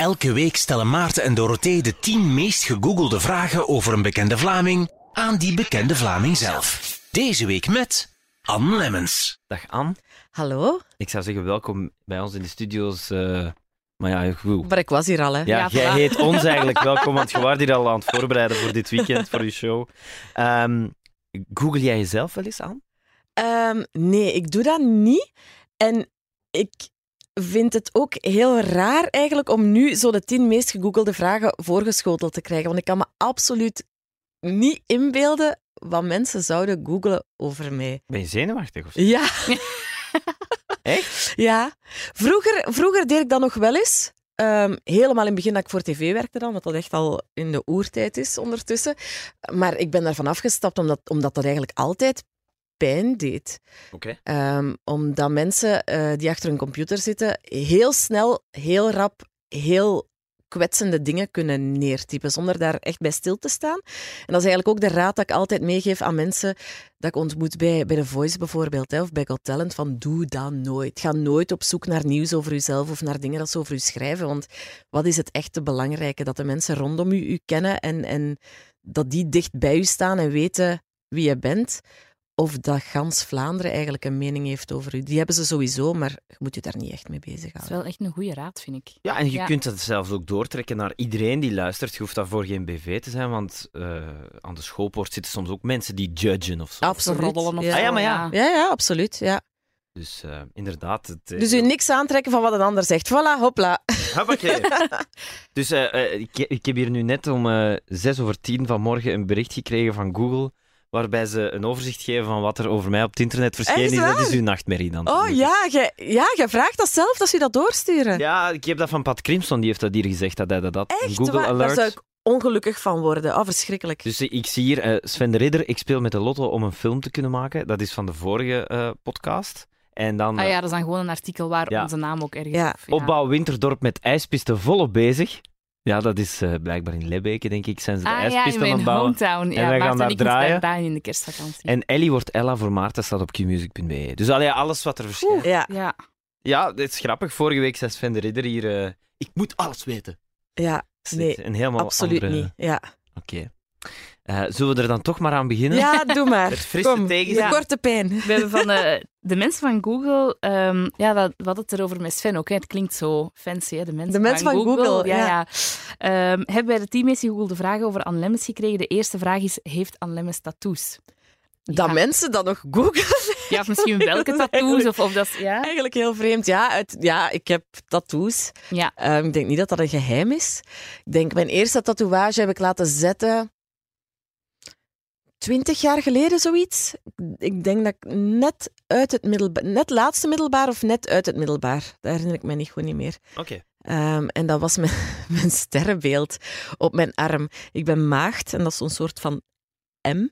Elke week stellen Maarten en Dorothee de 10 meest gegoogelde vragen over een bekende Vlaming aan die bekende Vlaming zelf. Deze week met Anne Lemmens. Dag Anne. Hallo? Ik zou zeggen welkom bij ons in de studio's. eh, maar ja, goed. Maar ik was hier al, hè? Ja, Ja, jij voilà. heet ons eigenlijk welkom, want je was hier al aan het voorbereiden voor dit weekend, voor je show. Ehm, Google jij jezelf wel eens aan? Ehm, nee, ik doe dat niet. En ik vind het ook heel raar eigenlijk om nu zo de tien meest gegoogelde vragen voorgeschoteld te krijgen. Want ik kan me absoluut niet inbeelden wat mensen zouden googlen over mij. Ben je zenuwachtig of zo? Ja. Echt? Ja. Vroeger, vroeger deed ik dat nog wel eens. Ehm, helemaal in het begin dat ik voor tv werkte dan, wat dat echt al in de oertijd is ondertussen. Maar ik ben daarvan afgestapt omdat, omdat dat eigenlijk altijd pijn deed. Oké. Ehm, omdat mensen eh, die achter een computer zitten heel snel, heel rap, heel kwetsende dingen kunnen neertypen zonder daar echt bij stil te staan. En dat is eigenlijk ook de raad dat ik altijd meegeef aan mensen dat ik ontmoet bij, bij The Voice bijvoorbeeld, hè, of bij Got Talent, van doe dat nooit. Ga nooit op zoek naar nieuws over jezelf of naar dingen dat ze over u schrijven, want wat is het echte belangrijke? Dat de mensen rondom u u kennen en, en dat die dicht bij u staan en weten wie je bent. Of dat gans Vlaanderen eigenlijk een mening heeft over u. Die hebben ze sowieso, maar je moet je daar niet echt mee Dat is bezighouden. wel echt een goede raad, vind ik. Ja, en je Ja. kunt dat zelfs ook doortrekken naar iedereen die luistert. Je hoeft daarvoor geen BV te zijn, want eh, aan de schoolpoort zitten soms ook mensen die judgen of zo. Absoluut. roddelen of ja. Ah, ja, maar ja. Ja, ja, absoluut. Ja. Dus eh, inderdaad. Het, eh, Dus u niks aantrekken van wat een ander zegt. Voilà, hopla. Hoppakee. dus ik, ik heb hier nu net om eh, zes over tien vanmorgen een bericht gekregen van Google, waarbij ze een overzicht geven van wat er over mij op het internet verschenen is. Dat is uw nachtmerrie dan. Oh ja, jij ja, vraagt dat zelf, dat ze je dat doorsturen. Ja, ik heb dat van Pat Crimson, die heeft dat hier gezegd, dat hij dat had. Een Echt Google waar? Alert. Daar zou ik ongelukkig van worden. Oh, verschrikkelijk. Dus ik zie hier eh, Sven de Ridder, ik speel met de lotto om een film te kunnen maken. Dat is van de vorige eh, podcast. En dan Ah ja, dat is dan gewoon een artikel waar Ja. onze naam ook ergens ja. opbouw Winterdorp met ijspisten volop bezig. Ja, dat is eh, blijkbaar in Lebbeke, denk ik, zijn ze de Ah ja, aan mijn het bouwen. hometown. Ja, wij gaan daar en draaien. in de kerstvakantie. En Ellie wordt Ella voor Maarten staat op qmusic.be. Dus allee, alles wat er verschijnt. Ja, Ja, Ja, dit is grappig. Vorige week zei Sven de Ridder hier... eh, ik moet alles weten. ja, nee, een helemaal absoluut andere- niet. Ja. Oké. Eh, zullen we er dan toch maar aan beginnen? ja, doe maar. Het frisse Kom, tegenzin. de korte pijn. we hebben van de, de mensen van Google... ehm, ja, dat, hadden het erover met Sven ook. Hè. Het klinkt zo fancy, hè. De mensen, De mensen van Google, ja. ja. ja. Ehm, hebben wij de tien meest gegoogelde vragen over Anne Lemmens gekregen. De eerste vraag is, heeft Anne Lemmens tattoos? Dat Ja. mensen dat nog googelen, Ja, of misschien welke tattoos? eigenlijk- Of, of dat ja? eigenlijk heel vreemd. Ja, het, ja ik heb tattoos. Ja. Ehm, ik denk niet dat dat een geheim is. Ik denk, mijn eerste tatoeage heb ik laten zetten twintig jaar geleden, zoiets. Ik denk dat ik net uit het middelbaar, net laatste middelbaar of net uit het middelbaar. Dat herinner ik me niet goed niet meer. Oké. Ehm, en dat was mijn, mijn sterrenbeeld op mijn arm. Ik ben maagd en dat is zo'n soort van M.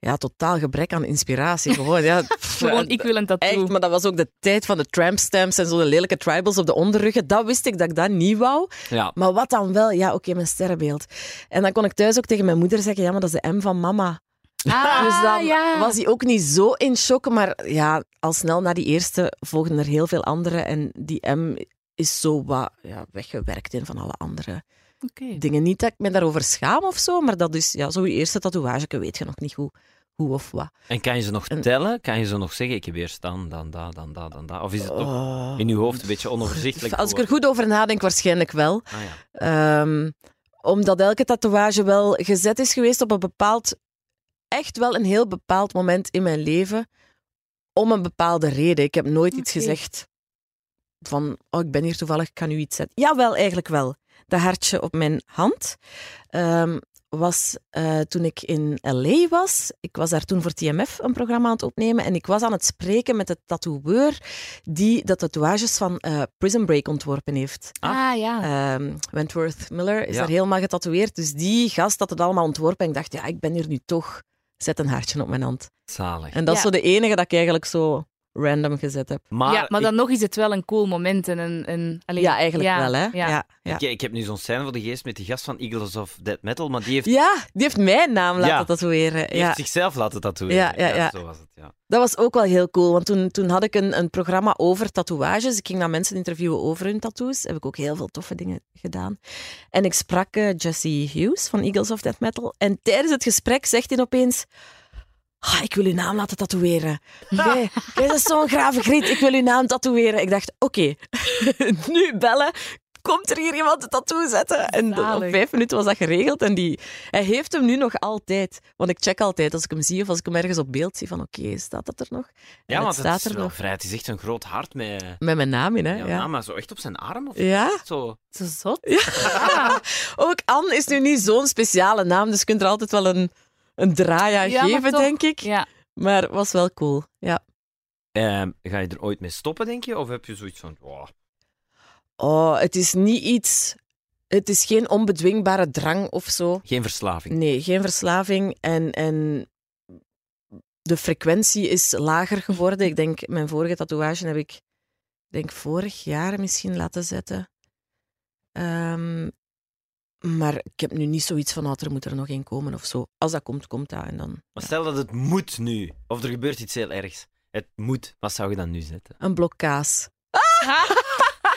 Ja, totaal gebrek aan inspiratie. Gewoon, ja. Gewoon, ik wil een tattoo. Echt, maar dat was ook de tijd van de trampstamps en zo de lelijke tribals op de onderruggen. Dat wist ik dat ik dat niet wou. Ja. Maar wat dan wel? Ja, oké, mijn sterrenbeeld. En dan kon ik thuis ook tegen mijn moeder zeggen, ja, maar dat is de M van mama. Ah, dus dan ja. was hij ook niet zo in shock. Maar ja, al snel na die eerste volgden er heel veel andere. En die M is zo wat ja, weggewerkt in van alle andere Oké. dingen. Niet dat ik me daarover schaam of zo, maar dat is ja, zo je eerste tatoeage. weet je nog niet hoe, hoe of wat. En kan je ze nog En- tellen? Kan je ze nog zeggen, ik heb eerst dan, dan, dat, dan, dat, dan, dat? Of is het toch Oh. in je hoofd een beetje onoverzichtelijk? Als ik er goed over nadenk, waarschijnlijk wel. Ah, ja. Ehm, omdat elke tatoeage wel gezet is geweest op een bepaald, echt wel een heel bepaald moment in mijn leven. Om een bepaalde reden. Ik heb nooit iets gezegd van, oh, ik ben hier toevallig, ik kan u iets zetten. Jawel, eigenlijk wel. Dat hartje op mijn hand ehm, was eh, toen ik in L.A. was. Ik was daar toen voor TMF een programma aan het opnemen en ik was aan het spreken met de tatoeëur die de tatoeages van eh, Prison Break ontworpen heeft. Ah. Ah, ja. Ehm, Wentworth Miller is Ja. daar helemaal getatoeëerd. Dus die gast had het allemaal ontworpen. En ik dacht, ja, ik ben hier nu toch. Zet een hartje op mijn hand. Zalig. En dat is zo de enige dat ik eigenlijk zo random gezet heb. Maar, ja, maar ik- dan nog is het wel een cool moment. En een, een, allee, ja, eigenlijk ja, wel, hè? Ja. Ja, ja. ik, ik heb nu zo'n scène voor de geest met die gast van Eagles of Dead Metal, maar die heeft, Ja, die heeft mijn naam laten Ja. tatoeëren. die Ja. heeft zichzelf laten tatoeëren. Ja, ja, ja. Zo was het, ja. Dat was ook wel heel cool, want toen, toen had ik een, een programma over tatoeages. Ik ging dan mensen interviewen over hun tattoos. Heb ik ook heel veel toffe dingen gedaan. En ik sprak eh, Jesse Hughes van Eagles of Death Metal. En tijdens het gesprek zegt hij opeens... "Ah, ik wil uw naam laten tatoeëren. Jij, bent zo'n grave griet, ik wil uw naam tatoeëren. Ik dacht, oké, nu bellen. Komt er hier iemand een tattoo zetten? En op Zalig. vijf minuten was dat geregeld. En die, hij heeft hem nu nog altijd. Want ik check altijd als ik hem zie of als ik hem ergens op beeld zie van oké, staat dat er nog? En Ja, het want het staat is er wel nog. vrij. Het is echt een groot hart met... Met mijn naam in, hè? Ja, Ja. nou, maar zo echt op zijn arm? Of Ja. zo? Zo zot. Ja. Ook Anne is nu niet zo'n speciale naam, dus je kunt er altijd wel een, een draai aan Ja, geven, toch. denk ik. Ja. Maar het was wel cool. Ja. Ehm, ga je er ooit mee stoppen, denk je? Of heb je zoiets van... wow, Oh, het is niet iets. Het is geen onbedwingbare drang of zo. geen verslaving? Nee, geen verslaving. En, en de frequentie is lager geworden. Ik denk, mijn vorige tatoeage heb ik, denk vorig jaar misschien laten zetten. Ehm, maar ik heb nu niet zoiets van, ah, er moet er nog één komen of zo. Als dat komt, komt dat. En dan Maar stel dat het moet nu, of er gebeurt iets heel ergs. Het moet, wat zou je dan nu zetten? een blok kaas.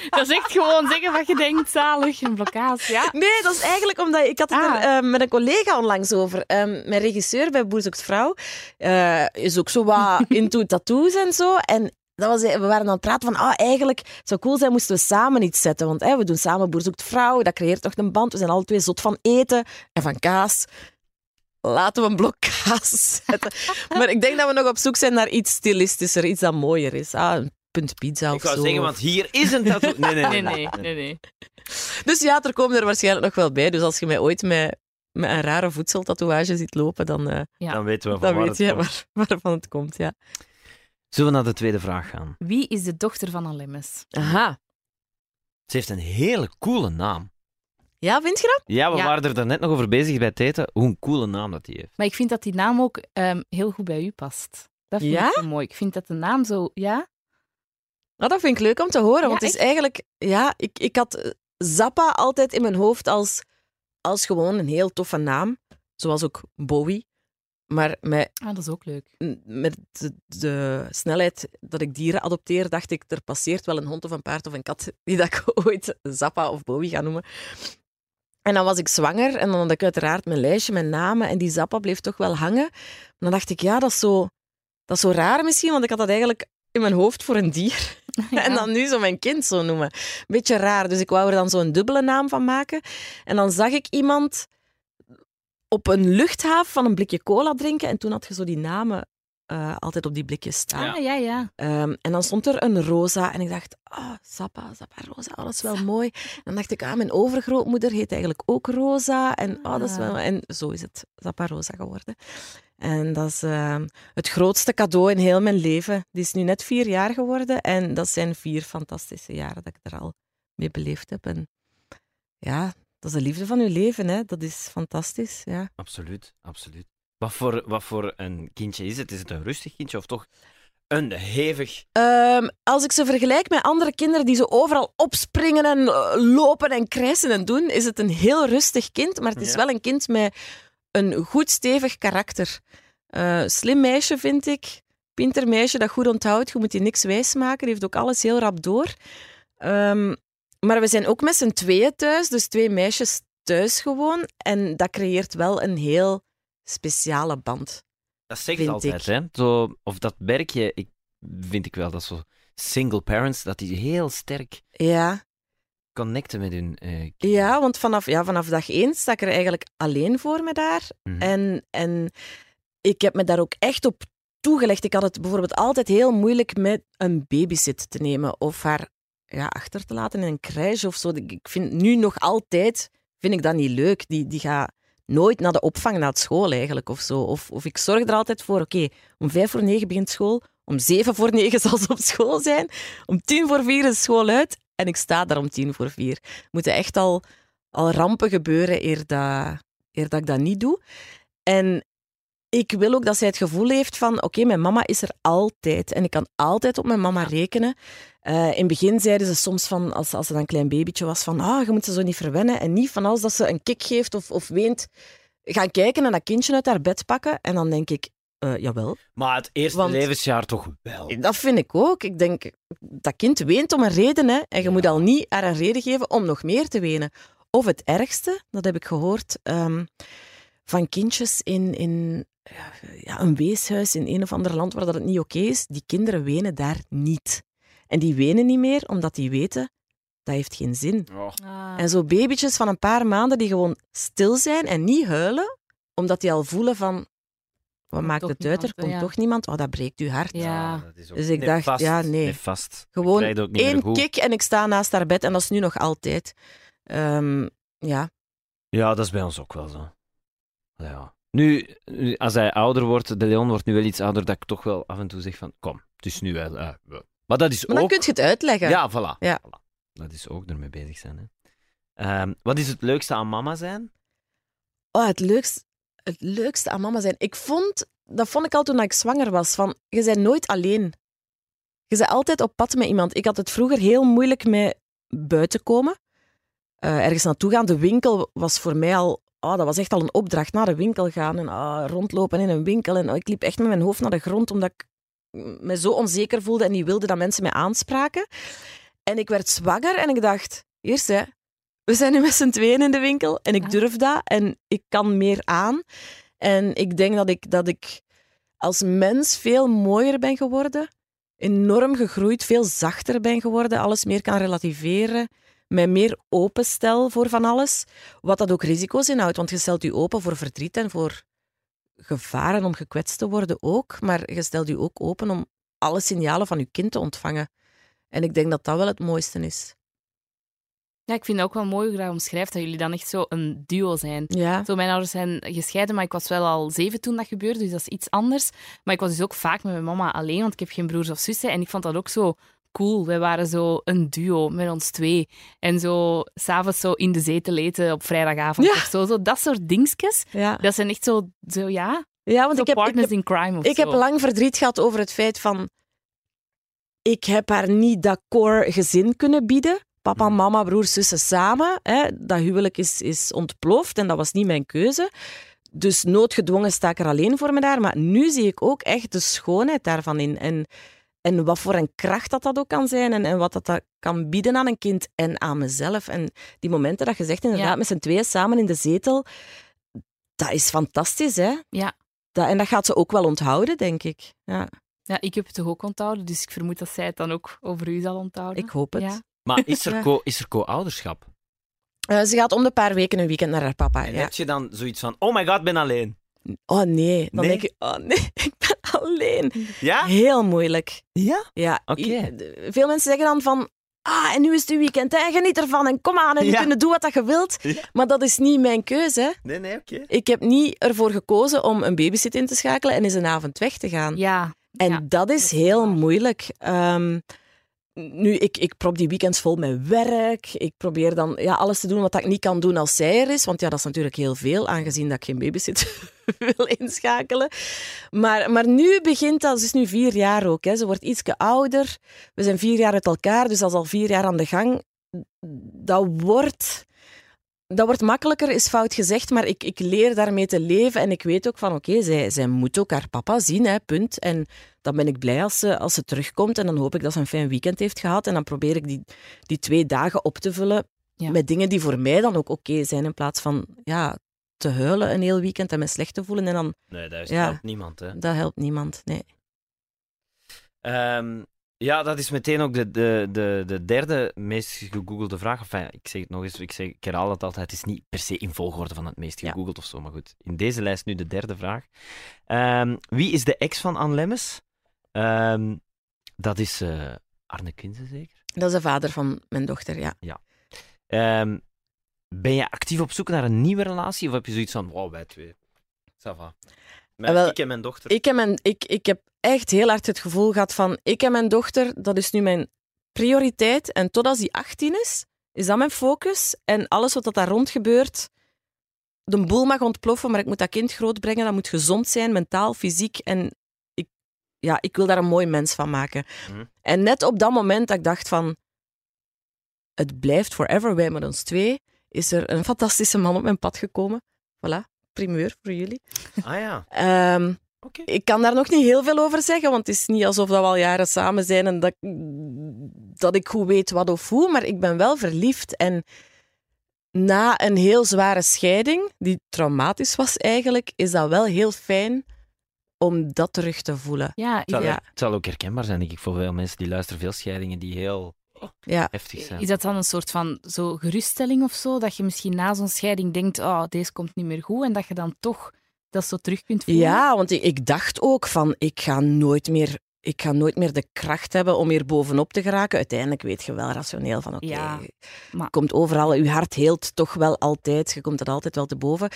Dat is echt gewoon zeggen wat je denkt, zalig. Een blokkade, ja. Nee, dat is eigenlijk omdat ik had het Ah. er eh, met een collega onlangs over. Ehm, mijn regisseur bij Boer Zoekt Vrouw eh, is ook zo wat into tattoos en zo. En dat was, we waren aan het praten van, ah, eigenlijk het zou cool zijn moesten we samen iets zetten. Want hè, we doen samen Boer Zoekt Vrouw, dat creëert toch een band. We zijn alle twee zot van eten en van kaas. Laten we een blok kaas zetten. maar ik denk dat we nog op zoek zijn naar iets stilistischer, iets dat mooier is. Ah, een punt pizza of Ik wou zo. zeggen, want hier is een tattoo. Nee, nee, Nee, nee, nee, nee. Dus ja, er komen er waarschijnlijk nog wel bij. Dus als je mij ooit met, met een rare voedseltatoeage ziet lopen, dan, eh, Ja. Dan weten we van dan waar weet het je komt. waar, waarvan het komt. Ja. Zullen we naar de tweede vraag gaan? Wie is de dochter van Alemmes? Aha. Ze heeft een hele coole naam. Ja, vind je dat? Ja, we Ja. waren er daarnet nog over bezig bij het eten, hoe een coole naam dat die heeft. Maar ik vind dat die naam ook ehm, heel goed bij u past. Dat vind Ja? ik zo mooi. Ik vind dat de naam zo... Ja? Nou, dat vind ik leuk om te horen. Ja, want het is eigenlijk... Ja, ik, ik had eh, Zappa altijd in mijn hoofd als, als gewoon een heel toffe naam. Zoals ook Bowie. Maar met, Ah, dat is ook leuk. met de, de snelheid dat ik dieren adopteer, dacht ik, er passeert wel een hond of een paard of een kat die dat ik ooit Zappa of Bowie ga noemen. En dan was ik zwanger en dan had ik uiteraard mijn lijstje met namen en die Zappa bleef toch wel hangen. Maar dan dacht ik, ja, dat is zo, dat is zo raar misschien, want ik had dat eigenlijk in mijn hoofd voor een dier. En dan nu zo mijn kind zo noemen. Beetje raar. Dus ik wou er dan zo'n dubbele naam van maken. En dan zag ik iemand op een luchthaven van een blikje cola drinken. En toen had je zo die namen eh, altijd op die blikjes staan. Ah, ja, ja. Ehm, en dan stond er een rosa. En ik dacht, ah, Zappa, Zappa Rosa, oh, is wel mooi. En dan dacht ik, ah, mijn overgrootmoeder heet eigenlijk ook Rosa. En, oh, dat is wel... en zo is het Zappa Rosa geworden. En dat is ehm, het grootste cadeau in heel mijn leven. Die is nu net vier jaar geworden. En dat zijn vier fantastische jaren dat ik er al mee beleefd heb. En ja, dat is de liefde van uw leven. Hè. Dat is fantastisch, ja. Absoluut, absoluut. Wat voor, wat voor een kindje is het? Is het een rustig kindje of toch een hevig... Ehm, als ik ze vergelijk met andere kinderen die zo overal opspringen en eh, lopen en krijsen en doen, is het een heel rustig kind. Maar het is Ja. wel een kind met een goed stevig karakter. Eh, slim meisje, vind ik. Pinter meisje dat goed onthoudt. Je moet die niks wijsmaken. Die heeft ook alles heel rap door. Ehm, maar we zijn ook met z'n tweeën thuis. Dus twee meisjes thuis gewoon. En dat creëert wel een heel speciale band. Dat zegt altijd, ik. hè. Zo, of dat merkje, ik, vind ik wel, dat zo single parents, dat die heel sterk Ja. connecten met hun eh kinderen. Ja, want vanaf, ja, vanaf dag één sta ik er eigenlijk alleen voor me daar. Mhm. En, en ik heb me daar ook echt op toegelegd. Ik had het bijvoorbeeld altijd heel moeilijk met een babysit te nemen of haar ja, achter te laten in een crash of zo. Ik vind nu nog altijd vind ik dat niet leuk. Die, die gaat nooit naar de opvang, naar school eigenlijk of zo. Of, of ik zorg er altijd voor, oké, om vijf voor negen begint school, om zeven voor negen zal ze op school zijn, om tien voor vier is school uit en ik sta daar om tien voor vier. Er moeten echt al, al rampen gebeuren eer eer dat ik dat niet doe. En ik wil ook dat zij het gevoel heeft van, oké, mijn mama is er altijd. En ik kan altijd op mijn mama rekenen. Eh, in het begin zeiden ze soms van, als, als ze dan een klein babytje was, van, ah, je moet ze zo niet verwennen. En niet van als dat ze een kick geeft of, of weent, gaan kijken en dat kindje uit haar bed pakken. En dan denk ik, eh, jawel. Maar het eerste Want- levensjaar toch wel. Dat vind ik ook. Ik denk, dat kind weent om een reden. Hè? En je moet al niet haar een reden geven om nog meer te wenen. Of het ergste, dat heb ik gehoord, ehm, van kindjes in, in ja, ja, een weeshuis in een of ander land waar dat het niet oké is. Die kinderen wenen daar niet. En die wenen niet meer omdat die weten, dat heeft geen zin. Ah. En zo babytjes van een paar maanden die gewoon stil zijn en niet huilen, omdat die al voelen van, wat maakt toch het uit, er komt ja. toch niemand. Oh, dat breekt uw hart. Ja. dat is ook Dus ik dacht, nefast, ja, nee. nefast. Gewoon goed. kick en ik sta naast haar bed en dat is nu nog altijd. Ehm, ja. Ja, dat is bij ons ook wel zo. Ja. Nu, als hij ouder wordt, de Leon wordt nu wel iets ouder, dat ik toch wel af en toe zeg van, kom, het is nu wel... eh, we- maar dat is Maar dan ook... kun je het uitleggen. Ja, voilà. Ja. voilà. Dat is ook ermee bezig zijn. Hè. Ehm, wat is het leukste aan mama zijn? Oh, het, leukste, het leukste aan mama zijn. Ik vond, dat vond ik al toen ik zwanger was, van, je bent nooit alleen. Je bent altijd op pad met iemand. Ik had het vroeger heel moeilijk met buiten komen. Eh, ergens naartoe gaan. De winkel was voor mij al... Oh, dat was echt al een opdracht. Naar de winkel gaan en ah, rondlopen in een winkel. En oh, ik liep echt met mijn hoofd naar de grond, omdat ik me zo onzeker voelde en niet wilde dat mensen mij aanspraken. En ik werd zwanger en ik dacht... Eerst, hè, we zijn nu met z'n tweeën in de winkel en ik durf dat en ik kan meer aan. En ik denk dat ik, dat ik als mens veel mooier ben geworden, enorm gegroeid, veel zachter ben geworden, alles meer kan relativeren, mij meer openstel voor van alles, wat dat ook risico's inhoudt, want je stelt je open voor verdriet en voor gevaren om gekwetst te worden ook, maar je stelt je ook open om alle signalen van je kind te ontvangen. En ik denk dat dat wel het mooiste is. Ja, ik vind het ook wel mooi hoe je dat omschrijft, dat jullie dan echt zo een duo zijn. Ja. Zo, mijn ouders zijn gescheiden, maar ik was wel al zeven toen dat gebeurde, dus dat is iets anders. Maar ik was dus ook vaak met mijn mama alleen, want ik heb geen broers of zussen. En ik vond dat ook zo cool. Wij waren zo een duo met ons twee. En zo s'avonds zo in de zetel eten op vrijdagavond Ja. of zo. zo. Dat soort dingetjes, Ja, dat zijn echt zo, zo ja, ja want zo ik heb, ik partners heb in crime of Ik zo. heb lang verdriet gehad over het feit van... Ik heb haar niet dat core gezin kunnen bieden. Papa, Hmm. mama, broers, zussen samen. Hè. Dat huwelijk is, is ontploft en dat was niet mijn keuze. Dus noodgedwongen sta ik er alleen voor me daar. Maar nu zie ik ook echt de schoonheid daarvan in. En, en wat voor een kracht dat dat ook kan zijn. En, en wat dat, dat kan bieden aan een kind en aan mezelf. En die momenten dat je zegt, inderdaad, Ja. met z'n tweeën samen in de zetel... Dat is fantastisch, hè? Ja. Dat, en dat gaat ze ook wel onthouden, denk ik. Ja, Ja, ik heb het toch ook onthouden, dus ik vermoed dat zij het dan ook over u zal onthouden. ik hoop het. Ja. Maar is er, co- is er co-ouderschap? Eh, ze gaat om de paar weken een weekend naar haar papa. En Ja. heb je dan zoiets van, oh my god, ik ben alleen? Oh nee, dan Nee? denk je, oh nee, ik ben alleen. Ja? Heel moeilijk. Ja? Ja, Oké. Veel mensen zeggen dan van, ah, en nu is het uw weekend, hè, geniet ervan en kom aan en je Ja. kunt doen wat dat je wilt. Ja. Maar dat is niet mijn keuze. hè. Nee, nee, oké. Ik heb niet ervoor gekozen om een babysit in te schakelen en eens een avond weg te gaan. Ja. En ja. dat is heel moeilijk. Ehm, nu, ik, ik prop die weekends vol met werk. Ik probeer dan ja, alles te doen wat ik niet kan doen als zij er is. Want ja, dat is natuurlijk heel veel, aangezien dat ik geen babysit wil inschakelen. Maar, maar nu begint dat, ze is nu vier jaar ook. Hè. Ze wordt iets ouder. We zijn vier jaar uit elkaar, dus dat is al vier jaar aan de gang. Dat wordt... Dat wordt makkelijker, is fout gezegd, maar ik, ik leer daarmee te leven. En ik weet ook van, oké, zij, zij moet ook haar papa zien, hè, punt. En dan ben ik blij als ze, als ze terugkomt. En dan hoop ik dat ze een fijn weekend heeft gehad. En dan probeer ik die, die twee dagen op te vullen Ja. met dingen die voor mij dan ook oké zijn. In plaats van ja, te huilen een heel weekend en me slecht te voelen. En dan, Nee, dat is Ja. helpt niemand, hè. dat helpt niemand. Nee. Ehm, ja, dat is meteen ook de, de, de, de derde meest gegoogelde vraag. Enfin, ik zeg het nog eens, ik, zeg, ik herhaal het altijd, het is niet per se in volgorde van het meest Ja. gegoogeld of zo, maar goed. In deze lijst nu de derde vraag. Ehm, wie is de ex van Anne Lemmes? Ehm, dat is eh, Arne Kinsen, zeker? Dat is de vader van mijn dochter, ja. Ehm, ben je actief op zoek naar een nieuwe relatie? Of heb je zoiets van, wow, wij twee, ça va. Mijn- wel, ik en mijn dochter. Ik, en mijn, ik, ik heb echt heel hard het gevoel gehad van, ik en mijn dochter, dat is nu mijn prioriteit. En totdat hij 18 is, is dat mijn focus. En alles wat daar rond gebeurt, de boel mag ontploffen, maar ik moet dat kind grootbrengen. Dat moet gezond zijn, mentaal, fysiek. En ik, ja, ik wil daar een mooi mens van maken. Mhm. En net op dat moment dat ik dacht van... Het blijft forever, wij met ons twee, is er een fantastische man op mijn pad gekomen. Voilà, primeur voor jullie. Ah ja, Ehm, oké. ik kan daar nog niet heel veel over zeggen, want het is niet alsof dat we al jaren samen zijn en dat, dat ik goed weet wat of hoe, maar ik ben wel verliefd. En na een heel zware scheiding, die traumatisch was eigenlijk, is dat wel heel fijn om dat terug te voelen. Ja, Het zal, Ja. het zal ook herkenbaar zijn, denk ik, voor veel mensen die luisteren. Veel scheidingen die heel Ja, heftig zijn. Is dat dan een soort van zo geruststelling of zo? Dat je misschien na zo'n scheiding denkt, oh, deze komt niet meer goed. En dat je dan toch dat zo terug kunt voelen? ja want ik, ik dacht ook van, ik ga nooit meer... Ik ga nooit meer de kracht hebben om hier bovenop te geraken. Uiteindelijk weet je wel rationeel van, oké, Ja, maar- komt overal. Je hart heelt toch wel altijd. Je komt er altijd wel te boven.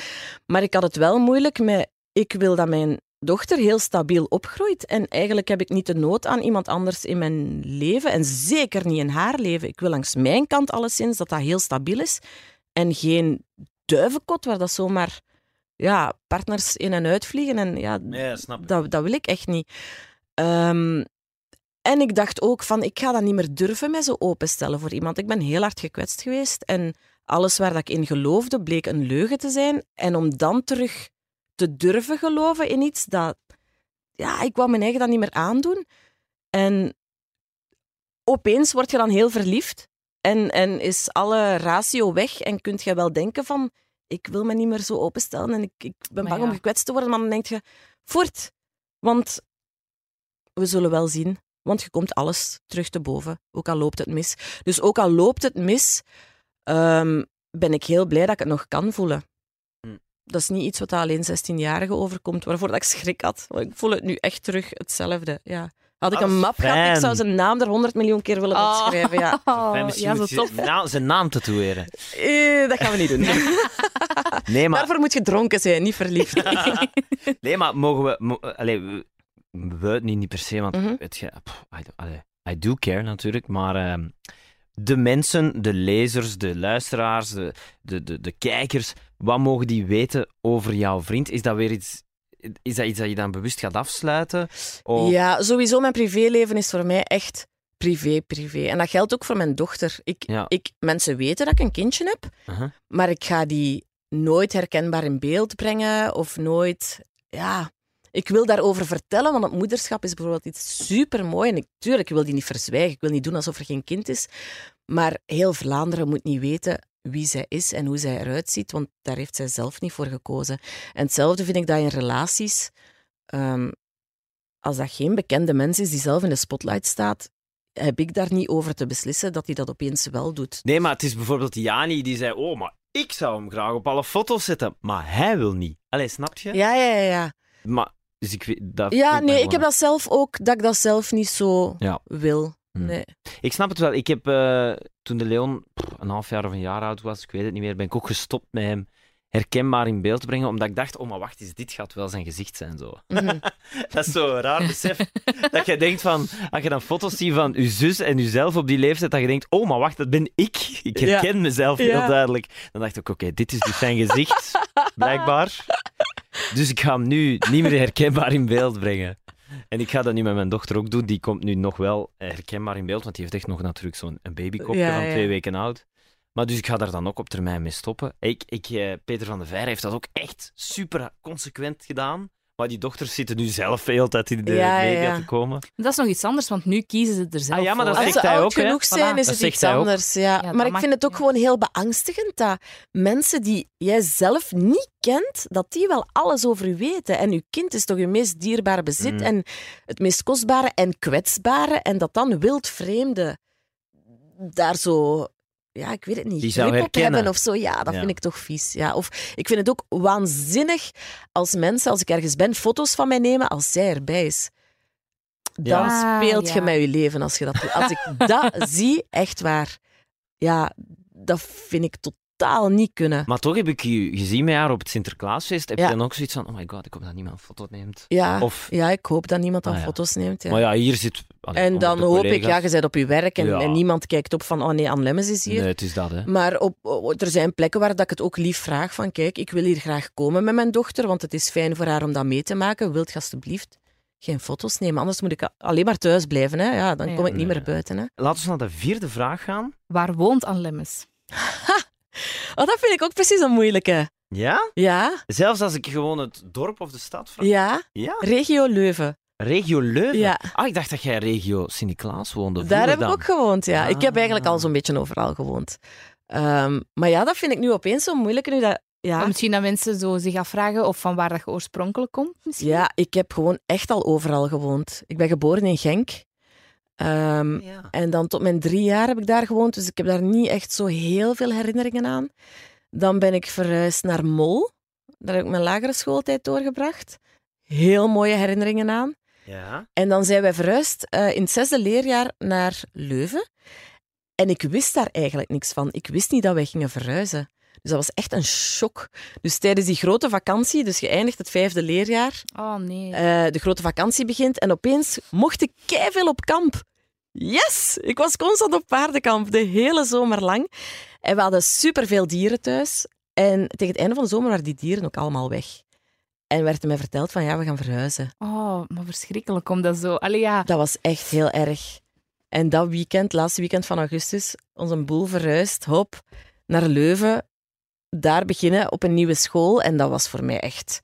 Maar ik had het wel moeilijk met... Ik wil dat mijn dochter heel stabiel opgroeit. En eigenlijk heb ik niet de nood aan iemand anders in mijn leven. En zeker niet in haar leven. Ik wil langs mijn kant alleszins dat dat heel stabiel is. En geen duivenkot waar dat zomaar ja, partners in en uit vliegen. En ja, dat, dat wil ik echt niet. Ehm, en ik dacht ook van, ik ga dat niet meer durven met zo openstellen voor iemand. Ik ben heel hard gekwetst geweest en alles waar dat ik in geloofde bleek een leugen te zijn. En om dan terug te durven geloven in iets, dat... Ja, ik wou mijn eigen dat niet meer aandoen. En opeens word je dan heel verliefd en, en is alle ratio weg en kunt je wel denken van, ik wil me niet meer zo openstellen en ik, ik ben Maar bang ja. om gekwetst te worden. Maar dan denk je, voort. Want we zullen wel zien. Want je komt alles terug te boven, ook al loopt het mis. Dus ook al loopt het mis, ehm, ben ik heel blij dat ik het nog kan voelen. Hm. Dat is niet iets wat alleen 16-jarigen overkomt, waarvoor dat ik schrik had. Want ik voel het nu echt terug hetzelfde. Ja. Had ik Ah, een map gehad, ik zou zijn naam er 100 miljoen keer willen Oh. opschrijven. Ja. Fijn, misschien ja, zo tof. zijn naam tatoeëren. Eh, dat gaan we niet doen. Nee, maar, Daarvoor moet je dronken zijn, niet verliefd. nee, maar mogen we... Mo, allee, we, we het niet, niet per se, want Mhm. je, pff, I, do, allee, I do care natuurlijk, maar ehm, de mensen, de lezers, de luisteraars, de, de, de, de kijkers, wat mogen die weten over jouw vriend? Is dat weer iets... Is dat iets dat je dan bewust gaat afsluiten? Of, Ja, sowieso mijn privéleven is voor mij echt privé, privé. En dat geldt ook voor mijn dochter. Ik, Ja. ik, mensen weten dat ik een kindje heb, Uh-huh. maar ik ga die nooit herkenbaar in beeld brengen of nooit... Ja, ik wil daarover vertellen, want het moederschap is bijvoorbeeld iets supermooi. En ik, tuurlijk, ik wil die niet verzwijgen. Ik wil niet doen alsof er geen kind is. Maar heel Vlaanderen moet niet weten wie zij is en hoe zij eruit ziet, want daar heeft zij zelf niet voor gekozen. En hetzelfde vind ik dat in relaties... ehm, als dat geen bekende mens is die zelf in de spotlight staat, heb ik daar niet over te beslissen dat hij dat opeens wel doet. Nee, maar het is bijvoorbeeld Jani die zei: Oh, maar ik zou hem graag op alle foto's zetten. Maar hij wil niet. Allee, snap je? Ja, ja, ja. Ja, Maar, dus ik weet, dat ja nee, ik heb dat zelf ook, dat ik dat zelf niet zo Ja. wil. Hmm. Nee. Ik snap het wel. Ik heb eh, toen de Leon pff, een half jaar of een jaar oud was, ik weet het niet meer, ben ik ook gestopt met hem herkenbaar in beeld te brengen, omdat ik dacht, oh, maar wacht eens, dit gaat wel zijn gezicht zijn. Zo. Mhm. Dat is zo'n raar besef. dat je denkt van, als je dan foto's ziet van je zus en jezelf op die leeftijd, dat je denkt, oh, maar wacht, dat ben ik. Ik herken mezelf heel Ja. duidelijk. Dan dacht ik, oké, dit is dus zijn gezicht, blijkbaar. Dus ik ga hem nu niet meer herkenbaar in beeld brengen. En ik ga dat nu met mijn dochter ook doen. Die komt nu nog wel herkenbaar in beeld, want die heeft echt nog natuurlijk zo'n babykopje Ja, van ja. twee weken oud. Maar dus ik ga daar dan ook op termijn mee stoppen. Ik, ik, eh, Peter van der Veer heeft dat ook echt super consequent gedaan. Maar die dochters zitten nu zelf de hele tijd in de Ja, media ja. te komen. Dat is nog iets anders, want nu kiezen ze er zelf Ah ja, maar dat voor. Als zegt ze hij oud ook, hè? genoeg zijn, Voilà. is Dat het zegt iets hij ook. anders. Ja. maar ik vind het ook gewoon heel beangstigend dat mensen die jij zelf niet kent, dat die wel alles over u weten. En uw kind is toch uw meest dierbare bezit Mm. en het meest kostbare en kwetsbare. En dat dan wildvreemden daar zo... Ja, ik weet het niet. Die zou grip op herkennen. hebben of zo. Ja, dat Ja. vind ik toch vies. Ja. Of ik vind het ook waanzinnig als mensen, als ik ergens ben, foto's van mij nemen als zij erbij is. Dan Ja. speelt Ah, je met je leven als je dat doet. Als ik dat zie, echt waar. Ja, dat vind ik totaal niet kunnen. Maar toch heb ik je gezien met haar op het Sinterklaasfeest. Heb Ja. je dan ook zoiets van, oh my god, ik hoop dat niemand een foto neemt. Ja, Of, ja, ik hoop dat niemand dan Ah, ja. foto's neemt. Ja. Maar ja, hier zit... allee, en dan hoop ik, ja, je bent op je werk en, Ja. en niemand kijkt op van, oh nee, Anne Lemmens is hier. Nee, het is dat, hè. Maar op, er zijn plekken waar dat ik het ook lief vraag van, kijk, ik wil hier graag komen met mijn dochter, want het is fijn voor haar om dat mee te maken. Wilt je alstublieft geen foto's nemen? Anders moet ik alleen maar thuis blijven. Hè? Ja, dan kom ik niet meer buiten. Hè? Laten we naar de vierde vraag gaan. Waar woont Anne Lemmens? Oh, dat vind ik ook precies een moeilijke. Ja? Ja, Zelfs als ik gewoon het dorp of de stad vraag. ja. Ja? Regio Leuven. Regio Leuven? Ja. Ah, ik dacht dat jij regio Sint-Niklaas woonde. Daar heb ik ook gewoond, ja. Ik heb Ah. eigenlijk al zo'n beetje overal gewoond. Ehm, maar ja, dat vind ik nu opeens zo moeilijk. Nu dat, ja, Of Misschien dat mensen zo zich afvragen of van waar dat je oorspronkelijk komt. Misschien? ja, ik heb gewoon echt al overal gewoond. Ik ben geboren in Genk. Ehm, Ja. En dan tot mijn drie jaar heb ik daar gewoond, dus ik heb daar niet echt zo heel veel herinneringen aan. Dan ben ik verhuisd naar Mol. Daar heb ik mijn lagere schooltijd doorgebracht. Heel mooie herinneringen aan. Ja. En dan zijn wij verhuisd eh, in het zesde leerjaar naar Leuven. En ik wist daar eigenlijk niks van. Ik wist niet dat wij gingen verhuizen. Dus dat was echt een shock. Dus tijdens die grote vakantie, dus geëindigd het vijfde leerjaar, Oh nee. eh, de grote vakantie begint en opeens mocht ik veel op kamp. Yes! Ik was constant op paardenkamp, de hele zomer lang. En we hadden superveel dieren thuis. En tegen het einde van de zomer waren die dieren ook allemaal weg. En werd mij verteld van ja, we gaan verhuizen. Oh, maar verschrikkelijk om dat zo. Allee, ja. Dat was echt heel erg. En dat weekend, laatste weekend van augustus, onze boel verhuisd, hop, naar Leuven. Daar beginnen op een nieuwe school. En dat was voor mij echt...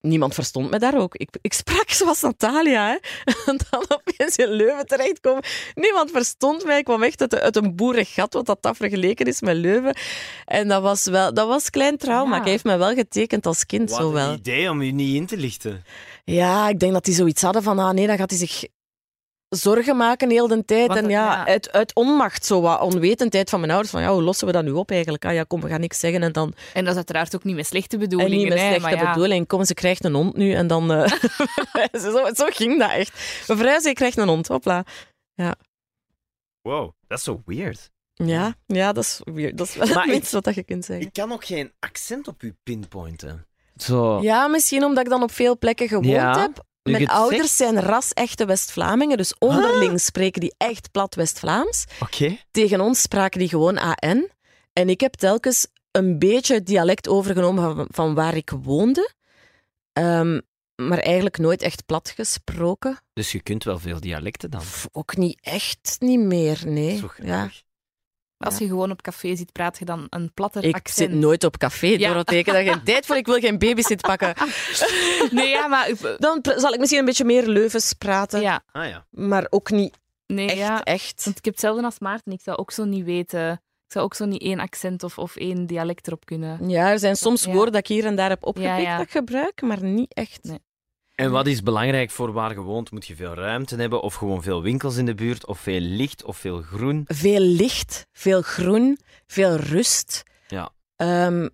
Niemand verstond me daar ook. Ik, ik sprak zoals Natalia. Hè. En dan opeens in Leuven terechtkomen. Niemand verstond mij. Ik kwam echt uit, een boerengat, wat dat dat vergeleken is met Leuven. En dat was wel... Dat was klein trauma. Ja. Ik heeft me wel getekend als kind, Wat zo een idee om je niet in te lichten. Ja, ik denk dat die zoiets hadden van, ah nee, dan gaat hij zich zorgen maken heel de tijd. Want en ja, ja. Uit, uit onmacht, zo wat onwetendheid van mijn ouders, van ja, hoe lossen we dat nu op eigenlijk? Ah ja, kom, we gaan niks zeggen en dan... En dat is uiteraard ook niet met slechte En bedoelingen. niet met hè, slechte maar ja. bedoeling. Kom, ze krijgt een hond nu en dan... eh, zo, zo ging dat echt. We verhuizen, je krijgt een hond, hopla. Wow, dat is zo weird. Ja, ja dat, is weird. dat is wel Maar minste wat dat je kunt zeggen. Ik kan ook geen accent op u pinpointen. Zo. Ja, misschien omdat ik dan op veel plekken gewoond Ja, heb. Mijn ouders zegt. zijn ras-echte West-Vlamingen, dus onderling spreken die echt plat West-Vlaams. Oké. Tegen ons spraken die gewoon AN. En ik heb telkens een beetje het dialect overgenomen van, van waar ik woonde. Ehm, maar eigenlijk nooit echt plat gesproken. Dus je kunt wel veel dialecten dan. Pff, Ook niet echt, niet meer, nee. Zo Ja. Als je gewoon op café zit, praat je dan een platter Ik accent. zit nooit op café, Ja. Dorothee. Ik heb daar geen tijd voor. Ik wil geen babysit pakken. Nee, ja, maar... Dan zal ik misschien een beetje meer Leuvens praten. Ja, Ah ja. Maar ook niet nee, echt, ja. echt. Want ik heb hetzelfde als Maarten. Ik zou ook zo niet weten... Ik zou ook zo niet één accent of, of één dialect erop kunnen. Ja, er zijn soms Ja. woorden dat ik hier en daar heb opgepikt Ja, ja. dat ik gebruik, maar niet echt. Nee. En wat is belangrijk voor waar je woont? Moet je veel ruimte hebben, of gewoon veel winkels in de buurt, of veel licht, of veel groen? Veel licht, veel groen, veel rust. Ja. Ehm,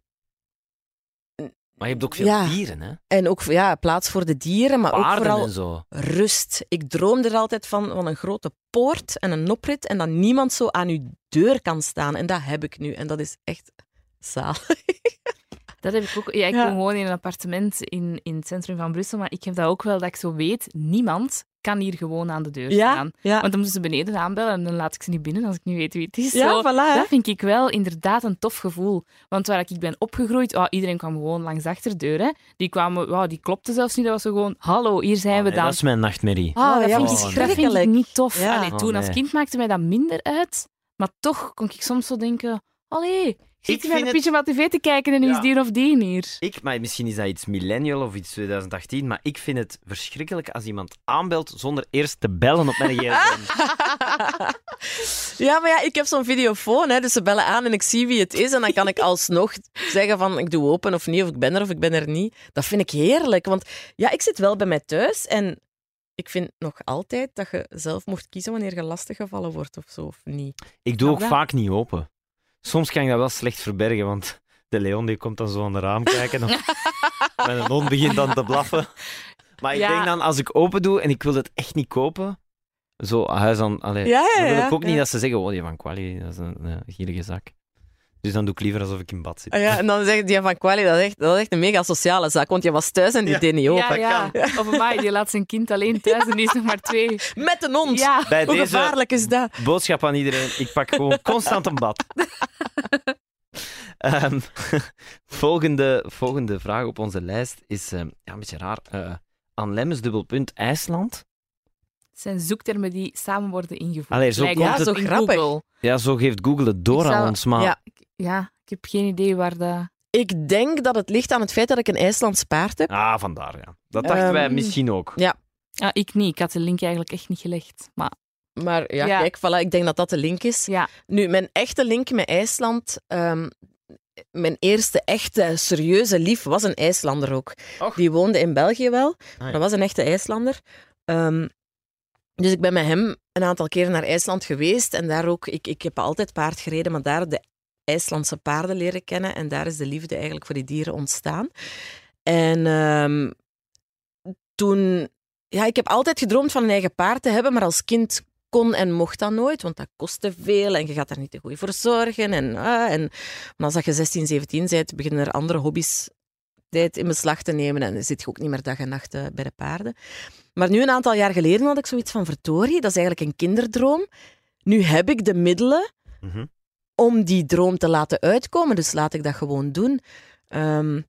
Maar je hebt ook veel Ja. dieren, hè? en ook ja, plaats voor de dieren, maar ook vooral en zo. rust. Ik droom er altijd van, van een grote poort en een oprit en dat niemand zo aan uw deur kan staan. En dat heb ik nu. En dat is echt zalig. Dat heb ik ook. Ja, ik Ja. woon gewoon in een appartement in, in het centrum van Brussel, maar ik heb dat ook wel dat ik zo weet, niemand kan hier gewoon aan de deur staan. ja. Want dan moeten ze beneden aanbellen en dan laat ik ze niet binnen als ik niet weet wie het is. Ja, Zo, voilà. dat vind ik wel inderdaad een tof gevoel. Want waar ik ben opgegroeid, oh, iedereen kwam gewoon langs de achterdeur. Hè. Die, kwamen, oh, die klopte zelfs niet. Dat was zo gewoon, hallo, hier zijn Oh, we dan. dat is mijn nachtmerrie. Ah, dat, Oh, ja, vind ik, dat vind ik niet tof. Ja. Allee, Oh, toen als nee. kind maakte mij dat minder uit. Maar toch kon ik soms zo denken... Allee, zit Ik je vind een het- Pyjama TV te kijken en Ja. is die of die hier? Ik, maar misschien is dat iets millennial of iets 2018, maar ik vind het verschrikkelijk als iemand aanbelt zonder eerst te bellen op mijn gsm. Ja, maar ja, ik heb zo'n videofoon, hè, dus ze bellen aan en ik zie wie het is. En dan kan ik alsnog zeggen van ik doe open of niet, of ik ben er of ik ben er niet. Dat vind ik heerlijk, want ja, ik zit wel bij mij thuis en ik vind nog altijd dat je zelf mocht kiezen wanneer je lastiggevallen wordt of zo, of niet. Ik doe ook Ja. vaak niet open. Soms kan ik dat wel slecht verbergen, want de Leon die komt dan zo aan de raam kijken. Of mijn hond begint dan te blaffen. Maar ik Ja. denk dan, als ik open doe en ik wil het echt niet kopen, zo huis aan... Allee, Ja, ja, dan wil ik ook niet dat ze zeggen, oh, die van Quali, dat is een, een gierige zak. Dus dan doe ik liever alsof ik in bad zit. Ah ja, en dan zegt die van Quali, dat is echt, dat is echt een mega sociale zaak, want je was thuis en die Ja. deed niet open. Ja, ja. Of mij, die laat zijn kind alleen thuis en die is nog maar twee. Met een hond. Ja. Bij Hoe deze gevaarlijk is dat? boodschap aan iedereen. Ik pak gewoon constant een bad. Ehm, volgende, volgende vraag op onze lijst is ehm, ja, een beetje raar. Eh aan Lemmens dubbelpunt IJsland. Het zijn zoektermen die samen worden ingevoerd. Allee, zo het- in zo grappig. Google. Ja, zo geeft Google het door zou- aan ons, maar... Ja. Ja, ik heb geen idee waar dat... Ik denk dat het ligt aan het feit dat ik een IJslands paard heb. Ah, vandaar, ja. Dat dachten wij Ehm, misschien ook. Ja, ik niet. Ik had de link eigenlijk echt niet gelegd. Maar Maar ja, Ja. kijk, voilà, ik denk dat dat de link is. ja, Nu, mijn echte link met IJsland... ehm, mijn eerste echte serieuze lief was een IJslander ook. Och. Die woonde in België wel. ja. Dat was een echte IJslander. Ehm, dus ik ben met hem een aantal keren naar IJsland geweest. En daar ook... Ik, ik heb altijd paard gereden, maar daar de IJslandse paarden leren kennen. En daar is de liefde eigenlijk voor die dieren ontstaan. En ehm, toen... Ja, ik heb altijd gedroomd van een eigen paard te hebben, maar als kind kon en mocht dat nooit, want dat kostte veel en je gaat daar niet te goed voor zorgen. En, ah, en maar als je 16, 17 bent, beginnen er andere hobby's tijd in beslag te nemen en dan zit je ook niet meer dag en nacht eh, bij de paarden. Maar nu, een aantal jaar geleden, had ik zoiets van verdorie, dat is eigenlijk een kinderdroom. Nu heb ik de middelen Mhm. Om die droom te laten uitkomen, dus laat ik dat gewoon doen. Ehm,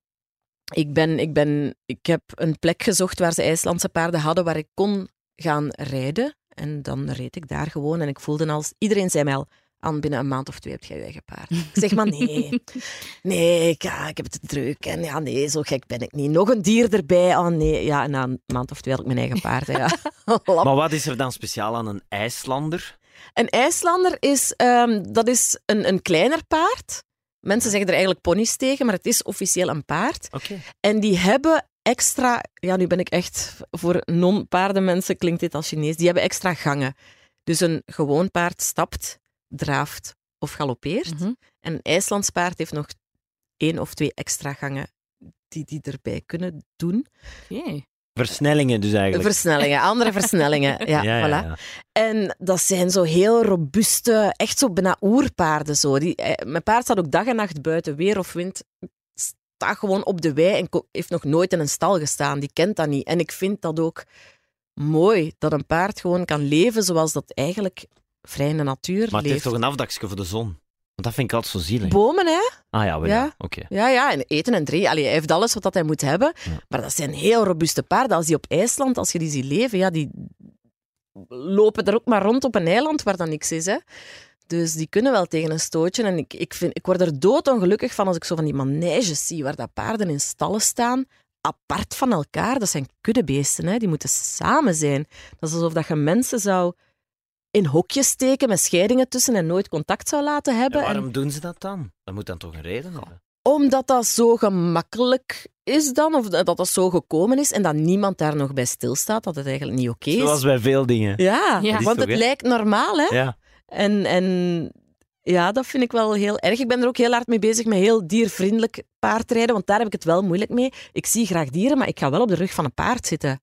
ik, ben, ik, ben, ik heb een plek gezocht waar ze IJslandse paarden hadden waar ik kon gaan rijden. En dan reed ik daar gewoon en ik voelde als... Iedereen zei mij al, aan binnen een maand of twee heb je je eigen paard. Ik zeg maar nee. Nee, ik, ja, ik heb het druk. En ja, nee, zo gek ben ik niet. Nog een dier erbij. Oh nee. Ja, na een maand of twee had ik mijn eigen paard. Ja. Maar wat is er dan speciaal aan een IJslander? Een IJslander is, ehm, dat is een, een kleiner paard. Mensen zeggen er eigenlijk ponies tegen, maar het is officieel een paard. Oké. En die hebben extra... Ja, nu ben ik echt... Voor non-paardenmensen klinkt dit als Chinees. Die hebben extra gangen. Dus een gewoon paard stapt, draaft of galoppeert. Mhm. En een IJslands paard heeft nog één of twee extra gangen die die erbij kunnen doen. Oké. Versnellingen dus eigenlijk. Versnellingen, andere versnellingen. Ja, ja, voilà. ja. En dat zijn zo heel robuuste, echt zo bijna oerpaarden. Zo. Die, eh, mijn paard staat ook dag en nacht buiten, weer of wind. Staat gewoon op de wei en heeft nog nooit in een stal gestaan. Die kent dat niet. En ik vind dat ook mooi, dat een paard gewoon kan leven zoals dat eigenlijk vrij in de natuur Maar het heeft leeft. toch een afdakje voor de zon? Want dat vind ik altijd zo zielig. Bomen, hè? ah ja, wel Ja. ja. Oké. Ja, ja, en eten en drinken. Allee, hij heeft alles wat dat hij moet hebben. Ja. Maar dat zijn heel robuuste paarden. Als die op IJsland, als je die ziet leven, ja, die lopen er ook maar rond op een eiland waar dan niks is. Hè. Dus die kunnen wel tegen een stootje. En ik, ik, vind, ik word er doodongelukkig van als ik zo van die maneges zie waar dat paarden in stallen staan, apart van elkaar. Dat zijn kuddebeesten, hè. die moeten samen zijn. Dat is alsof dat je mensen zou in hokjes steken met scheidingen tussen en nooit contact zou laten hebben. En En- waarom doen ze dat dan? Dat moet dan toch een reden hebben? omdat dat zo gemakkelijk is dan, of dat dat zo gekomen is en dat niemand daar nog bij stilstaat, dat het eigenlijk niet oké is. Zoals bij veel dingen. Ja, want toch, het lijkt normaal, hè? Ja. En, en ja, dat vind ik wel heel erg. Ik ben er ook heel hard mee bezig met heel diervriendelijk paardrijden, want daar heb ik het wel moeilijk mee. Ik zie graag dieren, maar ik ga wel op de rug van een paard zitten.